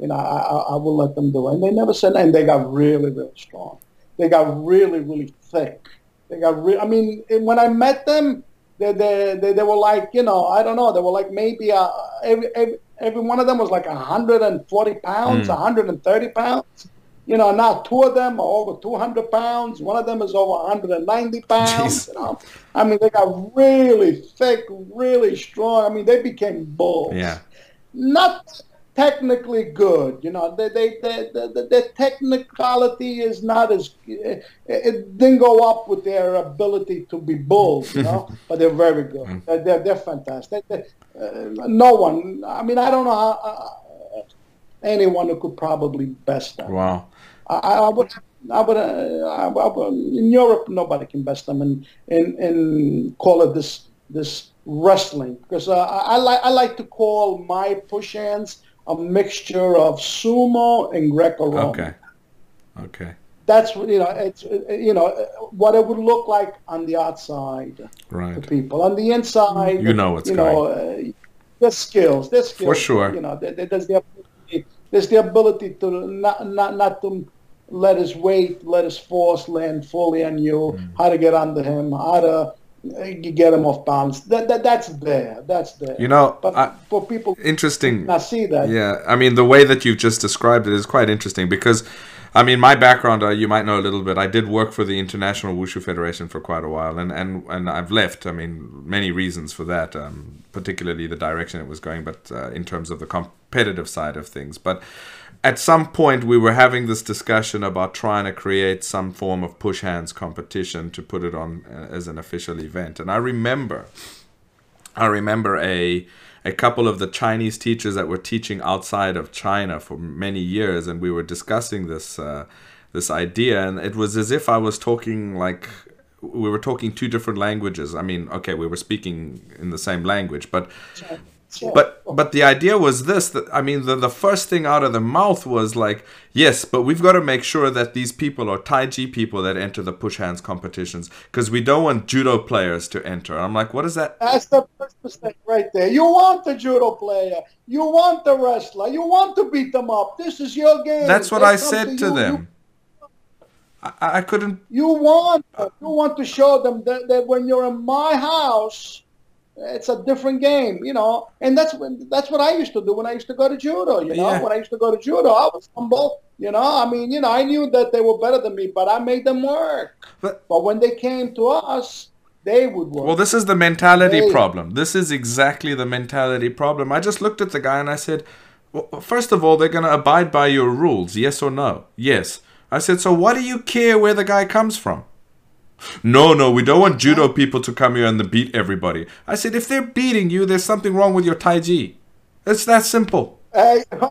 You know, I, I, I will let them do it. And they never said, and they got really, really strong. They got really, really thick. They got re- I mean, when I met them, they, they, they, they were like, you know, I don't know, they were like maybe uh, every, every, every one of them was like 140 pounds, Mm. 130 pounds. You know, now two of them are over 200 pounds. One of them is over 190 *laughs* pounds. You know, I mean, they got really thick, really strong. I mean, they became bulls Yeah. not technically good. You know, they, they, they, the, the, their technicality is not as it, it didn't go up with their ability to be bulls. You know, *laughs* but they're very good. They're they're, they're fantastic. They, uh, no one. I mean, I don't know how. Uh, anyone who could probably best them. Wow. I, I would, I would, uh, I, I would, in Europe, nobody can best them and and and call it this this wrestling because uh, I, I like I like to call my push hands a mixture of sumo and Greco-Roman. Okay. Okay. That's what you know. It's you know what it would look like on the outside to Right. people. On the inside, You know what's you know, uh, there's skills. There's skills. For sure. You know, there, there- there's the ability, there's the ability to not not not to let his weight, let his force land fully on you. Mm. How to get under him? How to uh, get them off balance? That, that that's there. That's there. You know, but I- for people Interesting. I see that, Yeah, I mean the way that you've just described it is quite interesting because I mean, my background, uh, you might know a little bit. I did work for the International Wushu Federation for quite a while, and, and, and I've left. I mean, many reasons for that, um, particularly the direction it was going, but uh, in terms of the competitive side of things. But at some point, we were having this discussion about trying to create some form of push hands competition to put it on uh, as an official event. And I remember, I remember a a couple of the Chinese teachers that were teaching outside of China for many years, and we were discussing this uh, this idea, and it was as if I was talking like we were talking two different languages. I mean, okay, we were speaking in the same language, but but but the idea was this that I mean the, the first thing out of the mouth was like yes but we've got to make sure that these people are Tai Chi people that enter the push hands competitions because we don't want judo players to enter. I'm like what is that? That's the first mistake right there. You want the judo player, you want the wrestler, you want to beat them up. This is your game. That's what They I said to you. them. I, I couldn't. You, you want you want to show them that, that when you're in my house it's a different game, you know. And that's when that's what I used to do when I used to go to judo. You know, Yeah. when I used to go to judo, I was humble. You know, I mean, you know, I knew that they were better than me, but I made them work. But But when they came to us, they would work. Well, this is the mentality Hey. problem. This is exactly the mentality problem. I just looked at the guy and I said, well, first of all, they're going to abide by your rules, yes or no? Yes. I said, so what do you care where the guy comes from? No, no, we don't want judo people to come here and beat everybody. I said, if they're beating you, there's something wrong with your Tai Chi. It's that simple. Hey, you know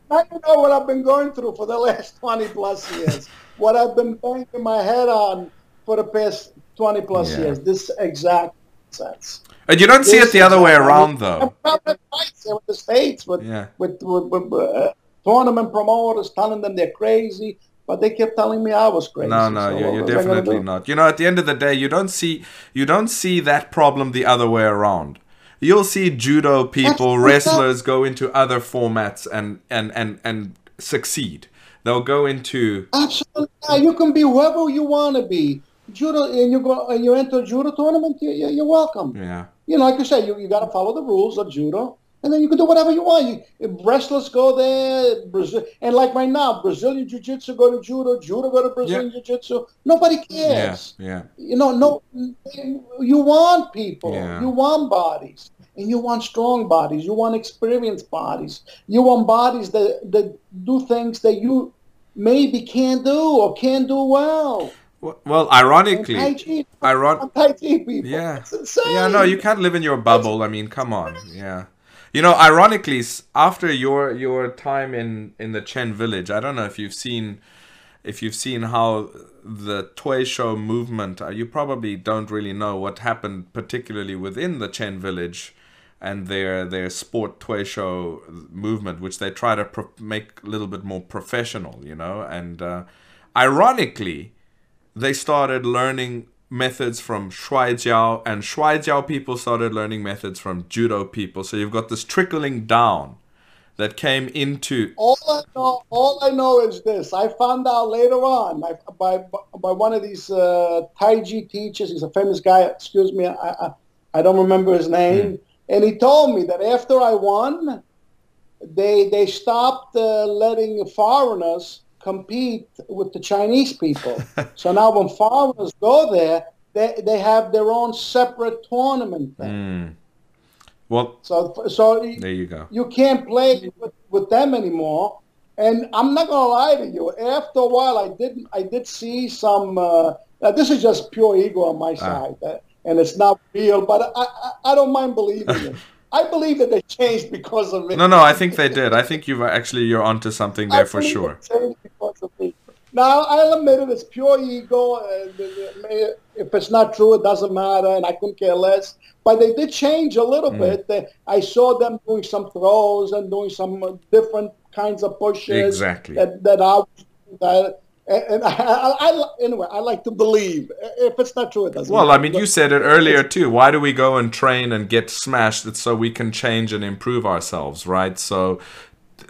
what I've been going through for the last *laughs* 20 plus years. what I've been banging my head on for the past 20 plus Yeah. years. This exact sense. And you don't see it the other way around, though. fights with the states with Yeah. with, with, with uh, tournament promoters telling them they're crazy, but they kept telling me I was crazy. No, no, So you're, you're was I gonna definitely not. You know, at the end of the day, you don't see you don't see that problem the other way around. You'll see judo people, wrestlers go into other formats and and and and succeed. They'll go into Absolutely, yeah, you can be whoever you want to be. Judo, and you go and you enter a judo tournament. You, you, you're welcome. yeah. you know, like you say, you, you got to follow the rules of judo, and then you can do whatever you want. You, wrestlers go there, Brazil, and like right now, Brazilian jiu-jitsu go to judo, judo go to Brazilian jiu-jitsu. Nobody cares. yeah. You know, no, you want people, Yeah. you want bodies, and you want strong bodies, you want experienced bodies, you want bodies that that do things that you maybe can't do or can't do well. Well, ironically, iron- Tai Chi people. Yeah. Yeah, no, you can't live in your bubble. I mean, come on. Yeah. You know, ironically, after your your time in in the Chen village, I don't know if you've seen if you've seen how the tuishou movement, uh, you probably don't really know what happened particularly within the Chen village and their their sport tuishou movement which they try to pro- make a little bit more professional, you know, and uh, ironically, they started learning methods from Shuai Jiao, and Shuai Jiao people started learning methods from Judo people. So you've got this trickling down that came into. All I know, all I know is this. I found out later on I, by by one of these uh, Tai Chi teachers. He's a famous guy. Excuse me, I I, I don't remember his name. And he told me that after I won, they they stopped uh, letting foreigners compete with the Chinese people. *laughs* so now when foreigners go there, they they have their own separate tournament thing. Mm. Well, So so there you go. you can't play with, with them anymore. And I'm not gonna lie to you. After a while, I did I did see some. Uh, this is just pure ego on my side, uh, and it's not real. But I, I, I don't mind believing it. *laughs* I believe that they changed because of me. No, no, I think they did. I think you've actually you're onto something I there for sure. changed because of me. Now I'll admit it. It's pure ego. And uh, if it's not true, it doesn't matter, and I couldn't care less. But they did change a little Mm. bit. I saw them doing some throws and doing some uh, different kinds of pushes. Exactly. That that I that. And I, I, I, anyway, I like to believe. If it's not true, it doesn't. Well, I matter. mean, you said it earlier too. Why do we go and train and get smashed? It's so we can change and improve ourselves, right? So,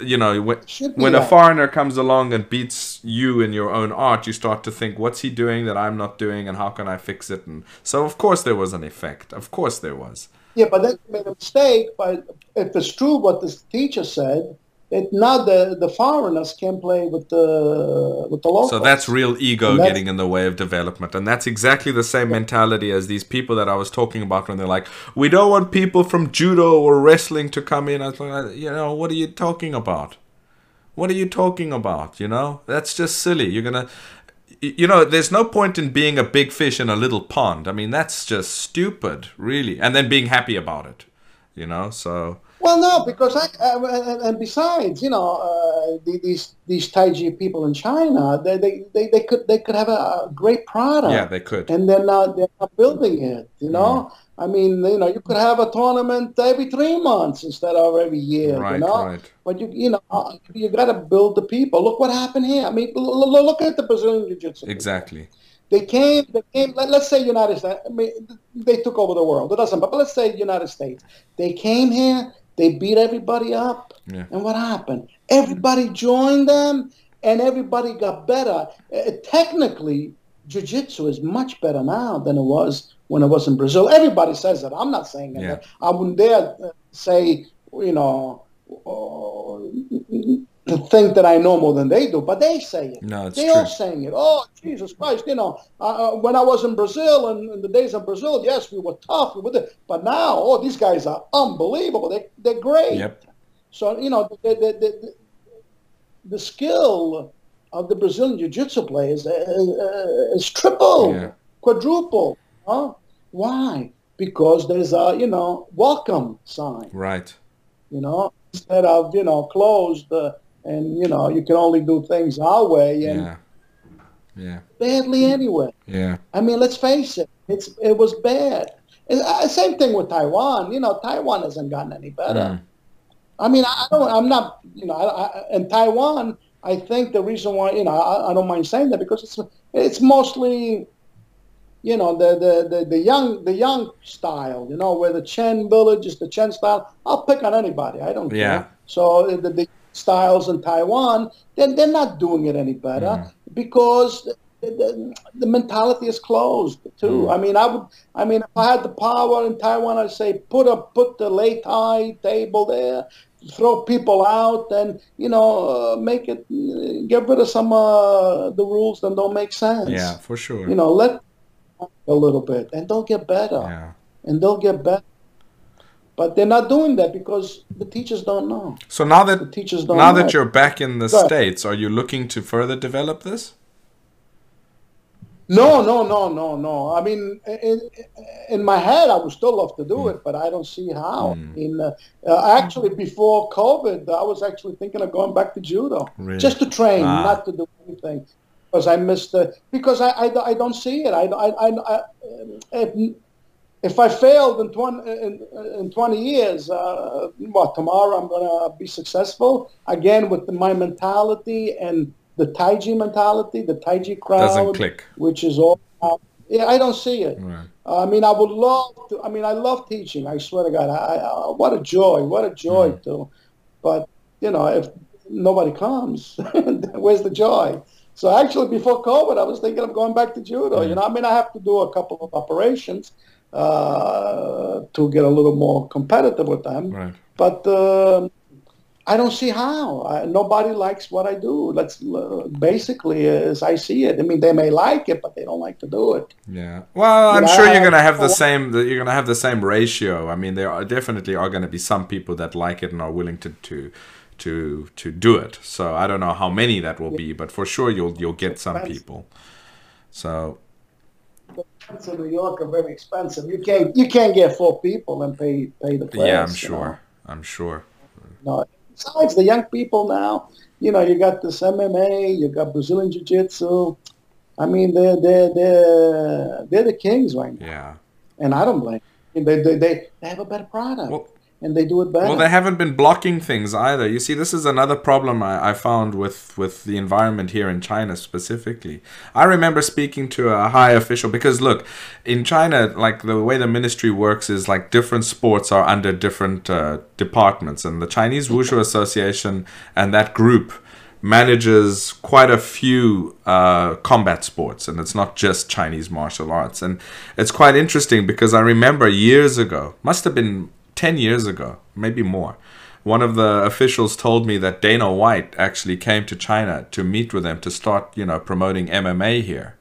you know, when, when a foreigner comes along and beats you in your own art, you start to think, what's he doing that I'm not doing, and how can I fix it? And so, of course, there was an effect. Of course, there was. Yeah, but then they made a mistake. But if it's true what this teacher said, that now the, the foreigners can play with the with the locals. So that's real ego that's- getting in the way of development. And that's exactly the same mentality as these people that I was talking about when they're like, we don't want people from judo or wrestling to come in. I was like, you know, what are you talking about? What are you talking about? You know, that's just silly. You're going to, you know, there's no point in being a big fish in a little pond. I mean, that's just stupid, really. And then being happy about it, you know, so. Well, no, because I, uh, and- besides, you know, uh, the- these these Taiji people in China, they, they, they, they could they could have a great product. Yeah, they could. and they're not they're not building it. You know, Mm. I mean, you know, you could have a tournament every three months instead of every year. Right, you know, right. but you you know you got to build the people. Look what happened here. I mean, look at the Brazilian Jiu-Jitsu. Exactly. They came. They came. Let, let's say United States. I mean, they took over the world. It doesn't. But let's say United States. They came here. They beat everybody up. Yeah. And what happened? Everybody joined them, and everybody got better. Uh, technically, jiu-jitsu is much better now than it was when it was in Brazil. Everybody says that. I'm not saying Yeah. that. I wouldn't dare uh, say, you know, uh, to think that I know more than they do, but they say it. No, it's they true. all saying it. Oh, Jesus Christ! You know, uh, uh, when I was in Brazil and in the days of Brazil, yes, we were tough. We were there. But now, oh, these guys are unbelievable. They they're great. Yep. So you know, the the, the, the, the skill of the Brazilian jiu-jitsu players uh, uh, is triple, Yeah. quadruple. Huh? Why? Because there's a you know welcome sign. Right. You know, instead of you know closed uh, and you know you can only do things our way and Yeah. Yeah. badly anyway. Yeah. I mean, let's face it, it's it was bad. And, uh, same thing with Taiwan. You know, Taiwan hasn't gotten any better. Mm. I mean, I don't. I'm not. You know, I, I, in Taiwan, I think the reason why you know I, I don't mind saying that because it's it's mostly, you know, the, the, the, the young the Yang style. You know, where the Chen village is the Chen style. I'll pick on anybody. I don't Yeah. care. So the, the styles in Taiwan, then they're not doing it any better Mm. because. The, the, the mentality is closed too. Mm. I mean, I would. I mean, if I had the power in Taiwan, I'd say put a put the lei tai table there, throw people out and you know uh, make it uh, get rid of some uh, the rules that don't make sense Yeah, for sure. you know let a little bit and they'll get better yeah. and they'll get better but they're not doing that because the teachers don't know So now that the teachers don't now know. that you're back in the Go states, are you looking to further develop this? no no no no no i mean in, in my head i would still love to do Hmm. it but i don't see how in uh, uh, actually before covid i was actually thinking of going back to judo Really? just to train Ah. not to do anything because i missed the because i i, I don't see it i i, I, I if, I failed in 20, in, in 20 years, uh, what, tomorrow I'm going to be successful again with my mentality and the Taiji mentality, the Taiji crowd. Doesn't click. Which is all, uh, yeah, I don't see it. Right. I mean, I would love to, I mean, I love teaching. I swear to God. I, I, what a joy, what a joy Mm. to, but, you know, if nobody comes, *laughs* where's the joy? So actually, before COVID, I was thinking of going back to judo. Mm. You know, I mean, I have to do a couple of operations uh, to get a little more competitive with them. Right. But um I don't see how. I, nobody likes what I do. Let's uh, basically, as I see it. I mean, they may like it, but they don't like to do it. Yeah. Well, I'm know, sure you're gonna have the same. You're gonna have the same ratio. I mean, there are definitely are gonna be some people that like it and are willing to to to to do it. So I don't know how many that will be, but for sure you'll you'll get some people. So In New York are very expensive. You can't you can't get four people and pay pay the price. yeah, I'm sure. I'm sure. No. Besides the young people now, you know, you got this MMA, you got Brazilian Jiu Jitsu. I mean, they're they're they're they're the kings right now, Yeah. and I don't blame. Them. They, they they they have a better product, Well- and they do it better. Well, they haven't been blocking things either. You see, this is another problem I, I found with, with the environment here in China specifically. I remember speaking to a high official because, look, in China, like the way the ministry works is like different sports are under different uh, departments, and the Chinese Wushu Association and that group manages quite a few uh, combat sports, and it's not just Chinese martial arts. And it's quite interesting because I remember years ago, must have been 10 years ago, maybe more. one of the officials told me that Dana White actually came to China to meet with them to start, you know, promoting MMA here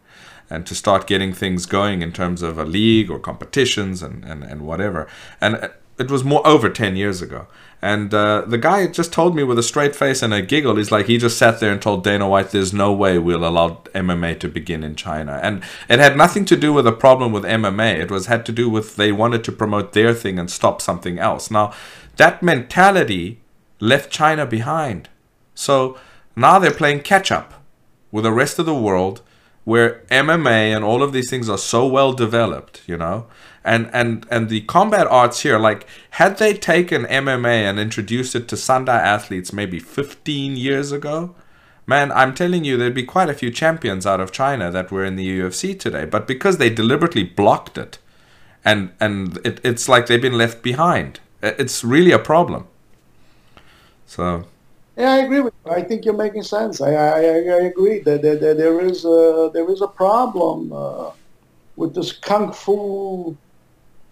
and to start getting things going in terms of a league or competitions and, and, and whatever. And it was more over 10 years ago. And uh, the guy just told me with a straight face and a giggle, he's like, he just sat there and told Dana White, there's no way we'll allow MMA to begin in China. And it had nothing to do with a problem with MMA. It was had to do with they wanted to promote their thing and stop something else. Now, that mentality left China behind. So now they're playing catch up with the rest of the world where MMA and all of these things are so well developed, you know? And and and the combat arts here like had they taken mma and introduced it to sanda athletes maybe 15 years ago man i'm telling you there'd be quite a few champions out of china that were in the ufc today. But because they deliberately blocked it and and it, it's like they've been left behind it's really a problem. So yeah, I agree with you. I think you're making sense. I I, I agree that there, there, there is a, there is a problem uh, with this kung fu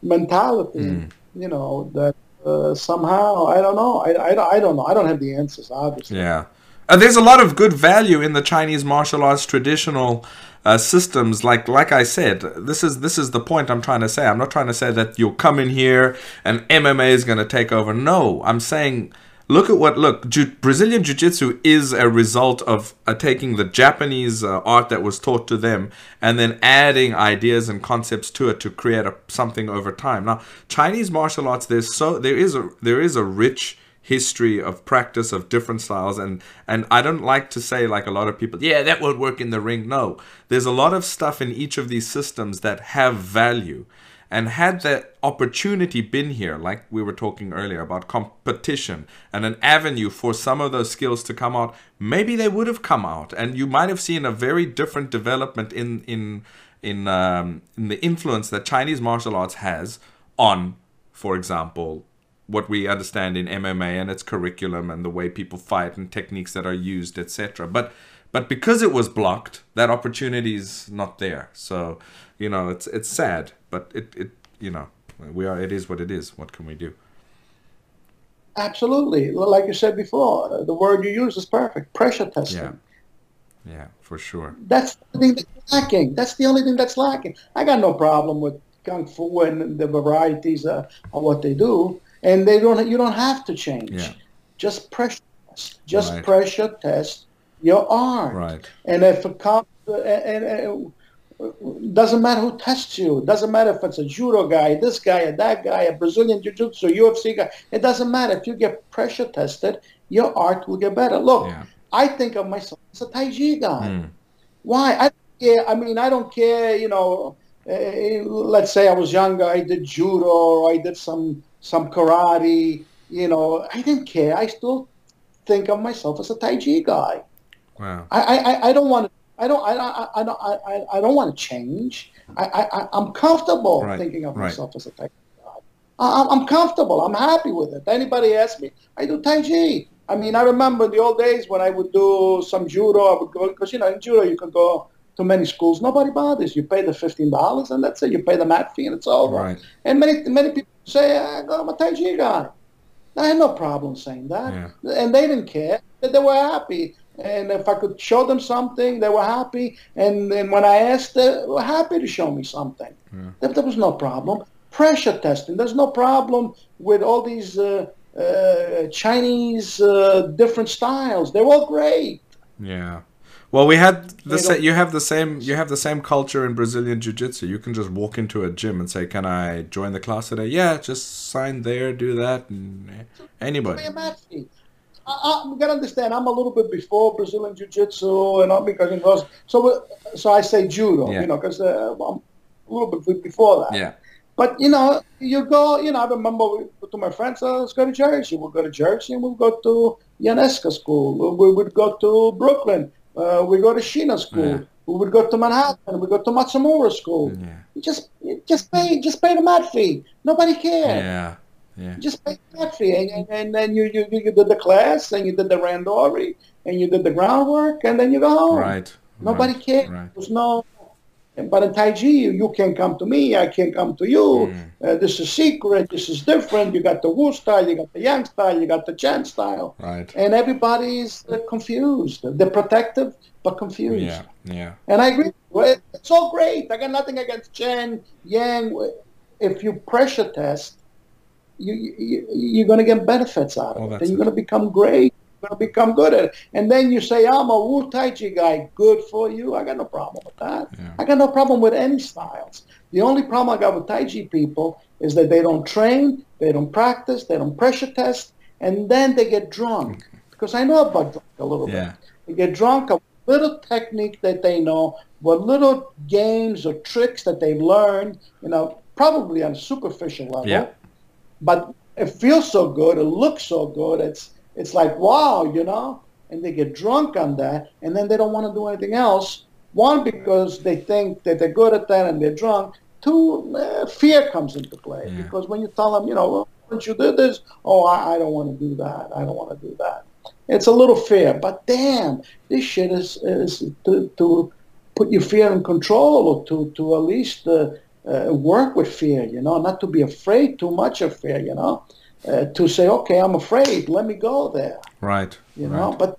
mentality, mm. you know, that uh, somehow, I don't know, I, I, I don't know, I don't have the answers, obviously. Yeah. Uh, there's a lot of good value in the Chinese martial arts traditional uh, systems. Like like I said, this is this is the point I'm trying to say. I'm not trying to say that you'll come in here and MMA is going to take over. No, I'm saying look at what look Ju- brazilian jiu-jitsu is a result of uh, taking the japanese uh, art that was taught to them and then adding ideas and concepts to it to create a, something over time. Now chinese martial arts there's so there is a there is a rich history of practice of different styles and and I don't like to say like a lot of people yeah that won't work in the ring. No. There's a lot of stuff in each of these systems that have value and had the opportunity been here, like we were talking earlier about competition and an avenue for some of those skills to come out, maybe they would have come out, and you might have seen a very different development in in in um, in the influence that Chinese martial arts has on, for example, what we understand in MMA and its curriculum and the way people fight and techniques that are used, etc. But but because it was blocked, that opportunity is not there. So you know, it's it's sad but it, it you know we are it is what it is. What can we do? Absolutely. Like you said before the word you use is perfect. Pressure testing. Yeah. Yeah for sure. That's the thing that's lacking. That's the only thing that's lacking. I got no problem with kung fu and the varieties uh, of what they do. And they don't you don't have to change. Yeah. just pressure test. Just right. pressure test your arm. Right. And if it comes uh, and, and doesn't matter who tests you. Doesn't matter if it's a judo guy, this guy, or that guy, a Brazilian jiu-jitsu, UFC guy. It doesn't matter. If you get pressure tested, your art will get better. Look, yeah. I think of myself as a Tai Chi guy. Mm. Why? I yeah, I mean, I don't care. You know, uh, let's say I was younger, I did judo, or I did some some karate. You know, I didn't care. I still think of myself as a Tai Chi guy. Wow. I I, I don't want to I don't, I, I, I don't, I, I don't want to change. I, I, I'm comfortable right, thinking of right. myself as a Tai Chi I, I'm comfortable. I'm happy with it. Anybody ask me, I do Tai Chi. I mean, I remember the old days when I would do some judo. I would go because you know in judo you can go to many schools. Nobody bothers. You pay the fifteen dollars, and that's it. You pay the mat fee, and it's over. Right. And many many people say, I'm a Tai Chi guy. I had no problem saying that, yeah. and they didn't care. They were happy. And if I could show them something, they were happy. And then when I asked, they were happy to show me something. Yeah. Was no problem. Pressure testing, there's no problem with all these uh, uh, Chinese uh, different styles. They're all great. Yeah. Well, we had the sa- you have the same you have the same culture in Brazilian jiu-jitsu. You can just walk into a gym and say, "Can I join the class today?" Yeah, just sign there, do that, and anybody. I, am going to understand. I'm a little bit before Brazilian Jiu-Jitsu, and I'm because it was so. So I say judo, yeah. you know, because uh, I'm a little bit before that. Yeah. But you know, you go. You know, I remember to my friends, uh, let's go to Jersey. We'll go to Jersey, and we'll go to Yaneska School. We would go to Brooklyn. Uh, we go to Shina School. Yeah. We would go to Manhattan. We go to Matsumura School. Yeah. You just, you just pay, just pay the mat fee. Nobody cares. Yeah. Yeah. Just pay that fee, and, and then you, you you did the class, and you did the randori, and you did the groundwork, and then you go home. Right. Nobody right. cares. Right. There's no But in Tai Chi, you, you can't come to me. I can't come to you. Mm. Uh, this is secret. This is different. You got the Wu style. You got the Yang style. You got the Chan style. Right. And everybody's uh, confused. They're protective but confused. Yeah. Yeah. And I agree. It's all great. I got nothing against Chen, Yang. If you pressure test, you, you you're going to get benefits out of Well, it. And you're going to become great. You're going to become good at it. And then you say, I'm a Wu Tai Chi guy. Good for you. I got no problem with that. Yeah. I got no problem with any styles. The only problem I got with Tai Chi people is that they don't train, they don't practice, they don't pressure test, and then they get drunk. Because I know about drunk a little Yeah. bit. They get drunk a little technique that they know, what little games or tricks that they've learned, you know, probably on a superficial level. Yeah. But it feels so good, it looks so good, it's it's like wow, you know, and they get drunk on that, and then they don't want to do anything else. One, because they think that they're good at that and they're drunk. Two, uh, fear comes into play Yeah. because when you tell them, you know, once you do this, oh, I, I don't want to do that. I don't want to do that. It's a little fear, but damn, this shit is, is to, to put your fear in control or to, to at least uh, uh, work with fear, you know, not to be afraid too much of fear, you know, uh, to say, okay, I'm afraid, let me go there, Right. you right. know. But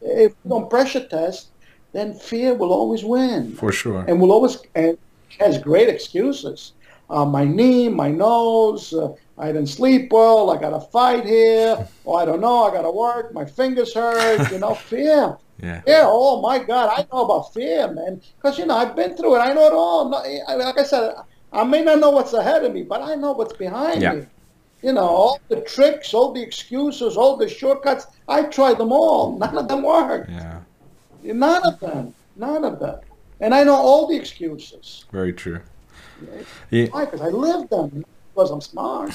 if you don't pressure test, then fear will always win For sure. and will always and has great excuses. Uh, my knee, my nose, uh, I didn't sleep well, I got to fight here, *laughs* oh, I don't know, I got to work, my fingers hurt, you know, fear. Yeah. Yeah, oh my God, I know about fear, man. Because, you know, I've been through it. I know it all. Eh, like I said, I may not know what's ahead of me, but I know what's behind Yeah. me. You know, all the tricks, all the excuses, all the shortcuts, I tried them all. *laughs* None of them worked. Yeah. None of them. None of them. And I know all the excuses. Very true. Yeah. Why? Because I lived them. Because I'm smart.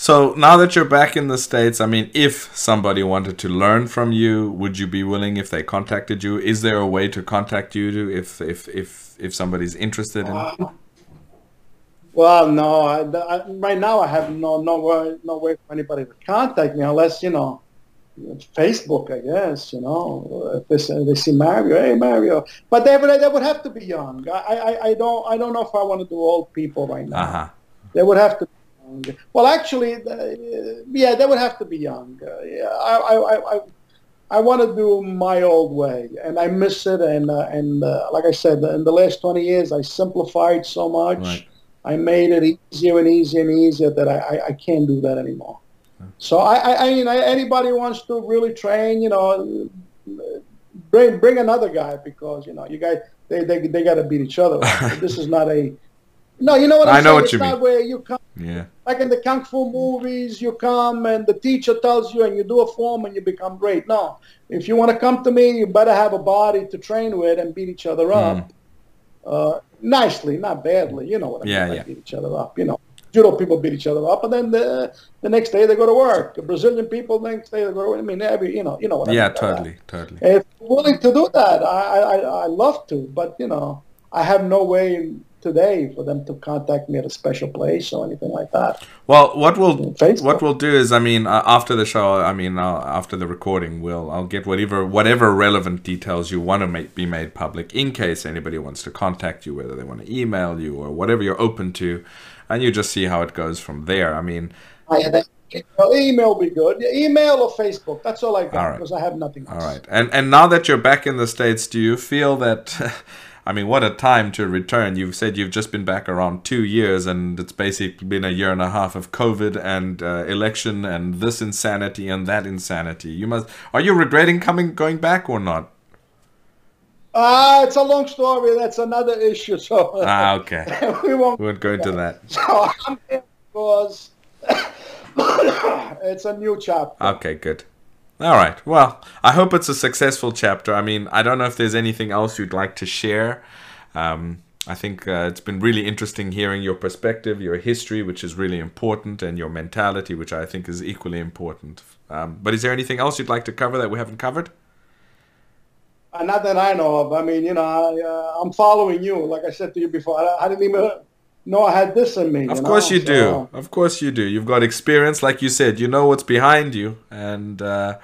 So now that you're back in the States, I mean, if somebody wanted to learn from you, would you be willing if they contacted you? Is there a way to contact you to if if if if somebody's interested in Well, no. I, I, right now, I have no no way, no way for anybody to contact me unless you know, Facebook. I guess you know if they, they see Mario, hey Mario. But they would they would have to be young. I, I, I don't I don't know if I want to do old people right now. Uh-huh. They would have to. Well, actually, uh, yeah, they would have to be young. Uh, yeah, I, I, I, I, want to do my old way, and I miss it. And uh, and uh, like I said, in the last twenty years, I simplified so much. Right. I made it easier and easier and easier that I, I, I can't do that anymore. So I, I, I mean, anybody wants to really train, you know, bring bring another guy because you know you guys they they, they got to beat each other. *laughs* this is not a no, you know what I'm I know saying? what it's you not mean. where you come Yeah. like in the kung fu movies, you come and the teacher tells you and you do a form and you become great. No, if you want to come to me, you better have a body to train with and beat each other up. Uh, nicely, not badly. You know what I. Yeah, mean? yeah. Like beat each other up. You know, judo people beat each other up, and then the the next day they go to work. The Brazilian people the next day they go to work. I mean, every you know, you know what I Yeah, mean that. totally, totally. If you're willing to do that, I, I I I love to, but you know, I have no way today for them to contact me at a special place or anything like that. Well, what we'll what we'll do is, I mean, uh, after the show, I mean, uh, after the recording, we'll I'll get whatever whatever relevant details you want to make be made public, in case anybody wants to contact you, whether they want to email you or whatever you're open to, and you just see how it goes from there. I mean, I had well, email be good. Email or Facebook. That's all I got All right. because I have nothing else. all right, and and now that you're back in the states, do you feel that? *laughs* I mean, what a time to return. You've said you've just been back around two years, and it's basically been a year and a half of COVID and uh, election and this insanity and that insanity. You must. Are you regretting coming, going back or not? Ah, it's a long story. That's another issue. So Ah, *laughs* okay. we won't. We won't go into that. So I'm here because *coughs* it's a new chapter. Okay, good. All right. Well, I hope it's a successful chapter. I mean, I don't know if there's anything else you'd like to share. Um, I think uh, it's been really interesting hearing your perspective, your history, which is really important, and your mentality, which I think is equally important. Um, but is there anything else you'd like to cover that we haven't covered? Uh, not that I know of. I mean, you know, I, uh, I'm following you. Like I said to you before, I, I didn't even know I had this in me. Of you course know? you do. Of course you do. You've got experience, like you said. You know what's behind you, and uh,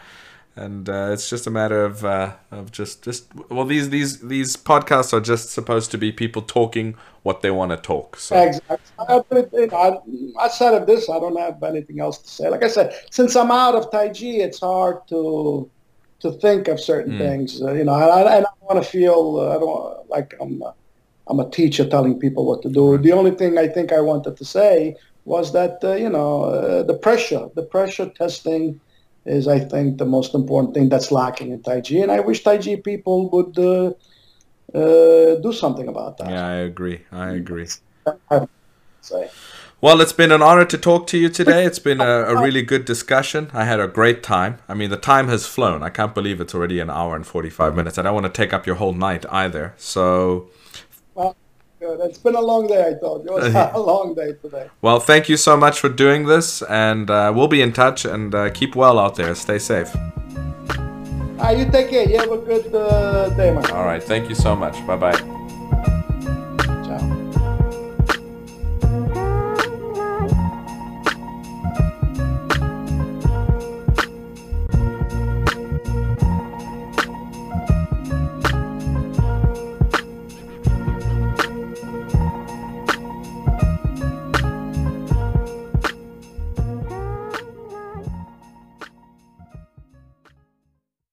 and uh, it's just a matter of uh, of just just well these these these podcasts are just supposed to be people talking what they want to talk. So Exactly. I, I- outside of this, I don't have anything else to say. Like I said, since I'm out of Tai Chi, it's hard to to think of certain things. Uh, you know, and I, and I want to feel uh, I don't like I'm a, I'm a teacher telling people what to do. The only thing I think I wanted to say was that uh, you know uh, the pressure, the pressure testing is I think the most important thing that's lacking in Tai Chi, and I wish Tai Chi people would uh, uh, do something about that. yeah, I agree. I agree. Say. *laughs* Well, it's been an honor to talk to you today. It's been a, a really good discussion. I had a great time. I mean, the time has flown. I can't believe it's already an hour and 45 minutes. I don't want to take up your whole night either. So, good. It's been a long day, I thought. It was *laughs* a long day today. well, thank you so much for doing this. And uh, we'll be in touch and uh, keep well out there. Stay safe. Ah, you take care. You have a good uh, day, man. All right. Thank you so much. Bye bye.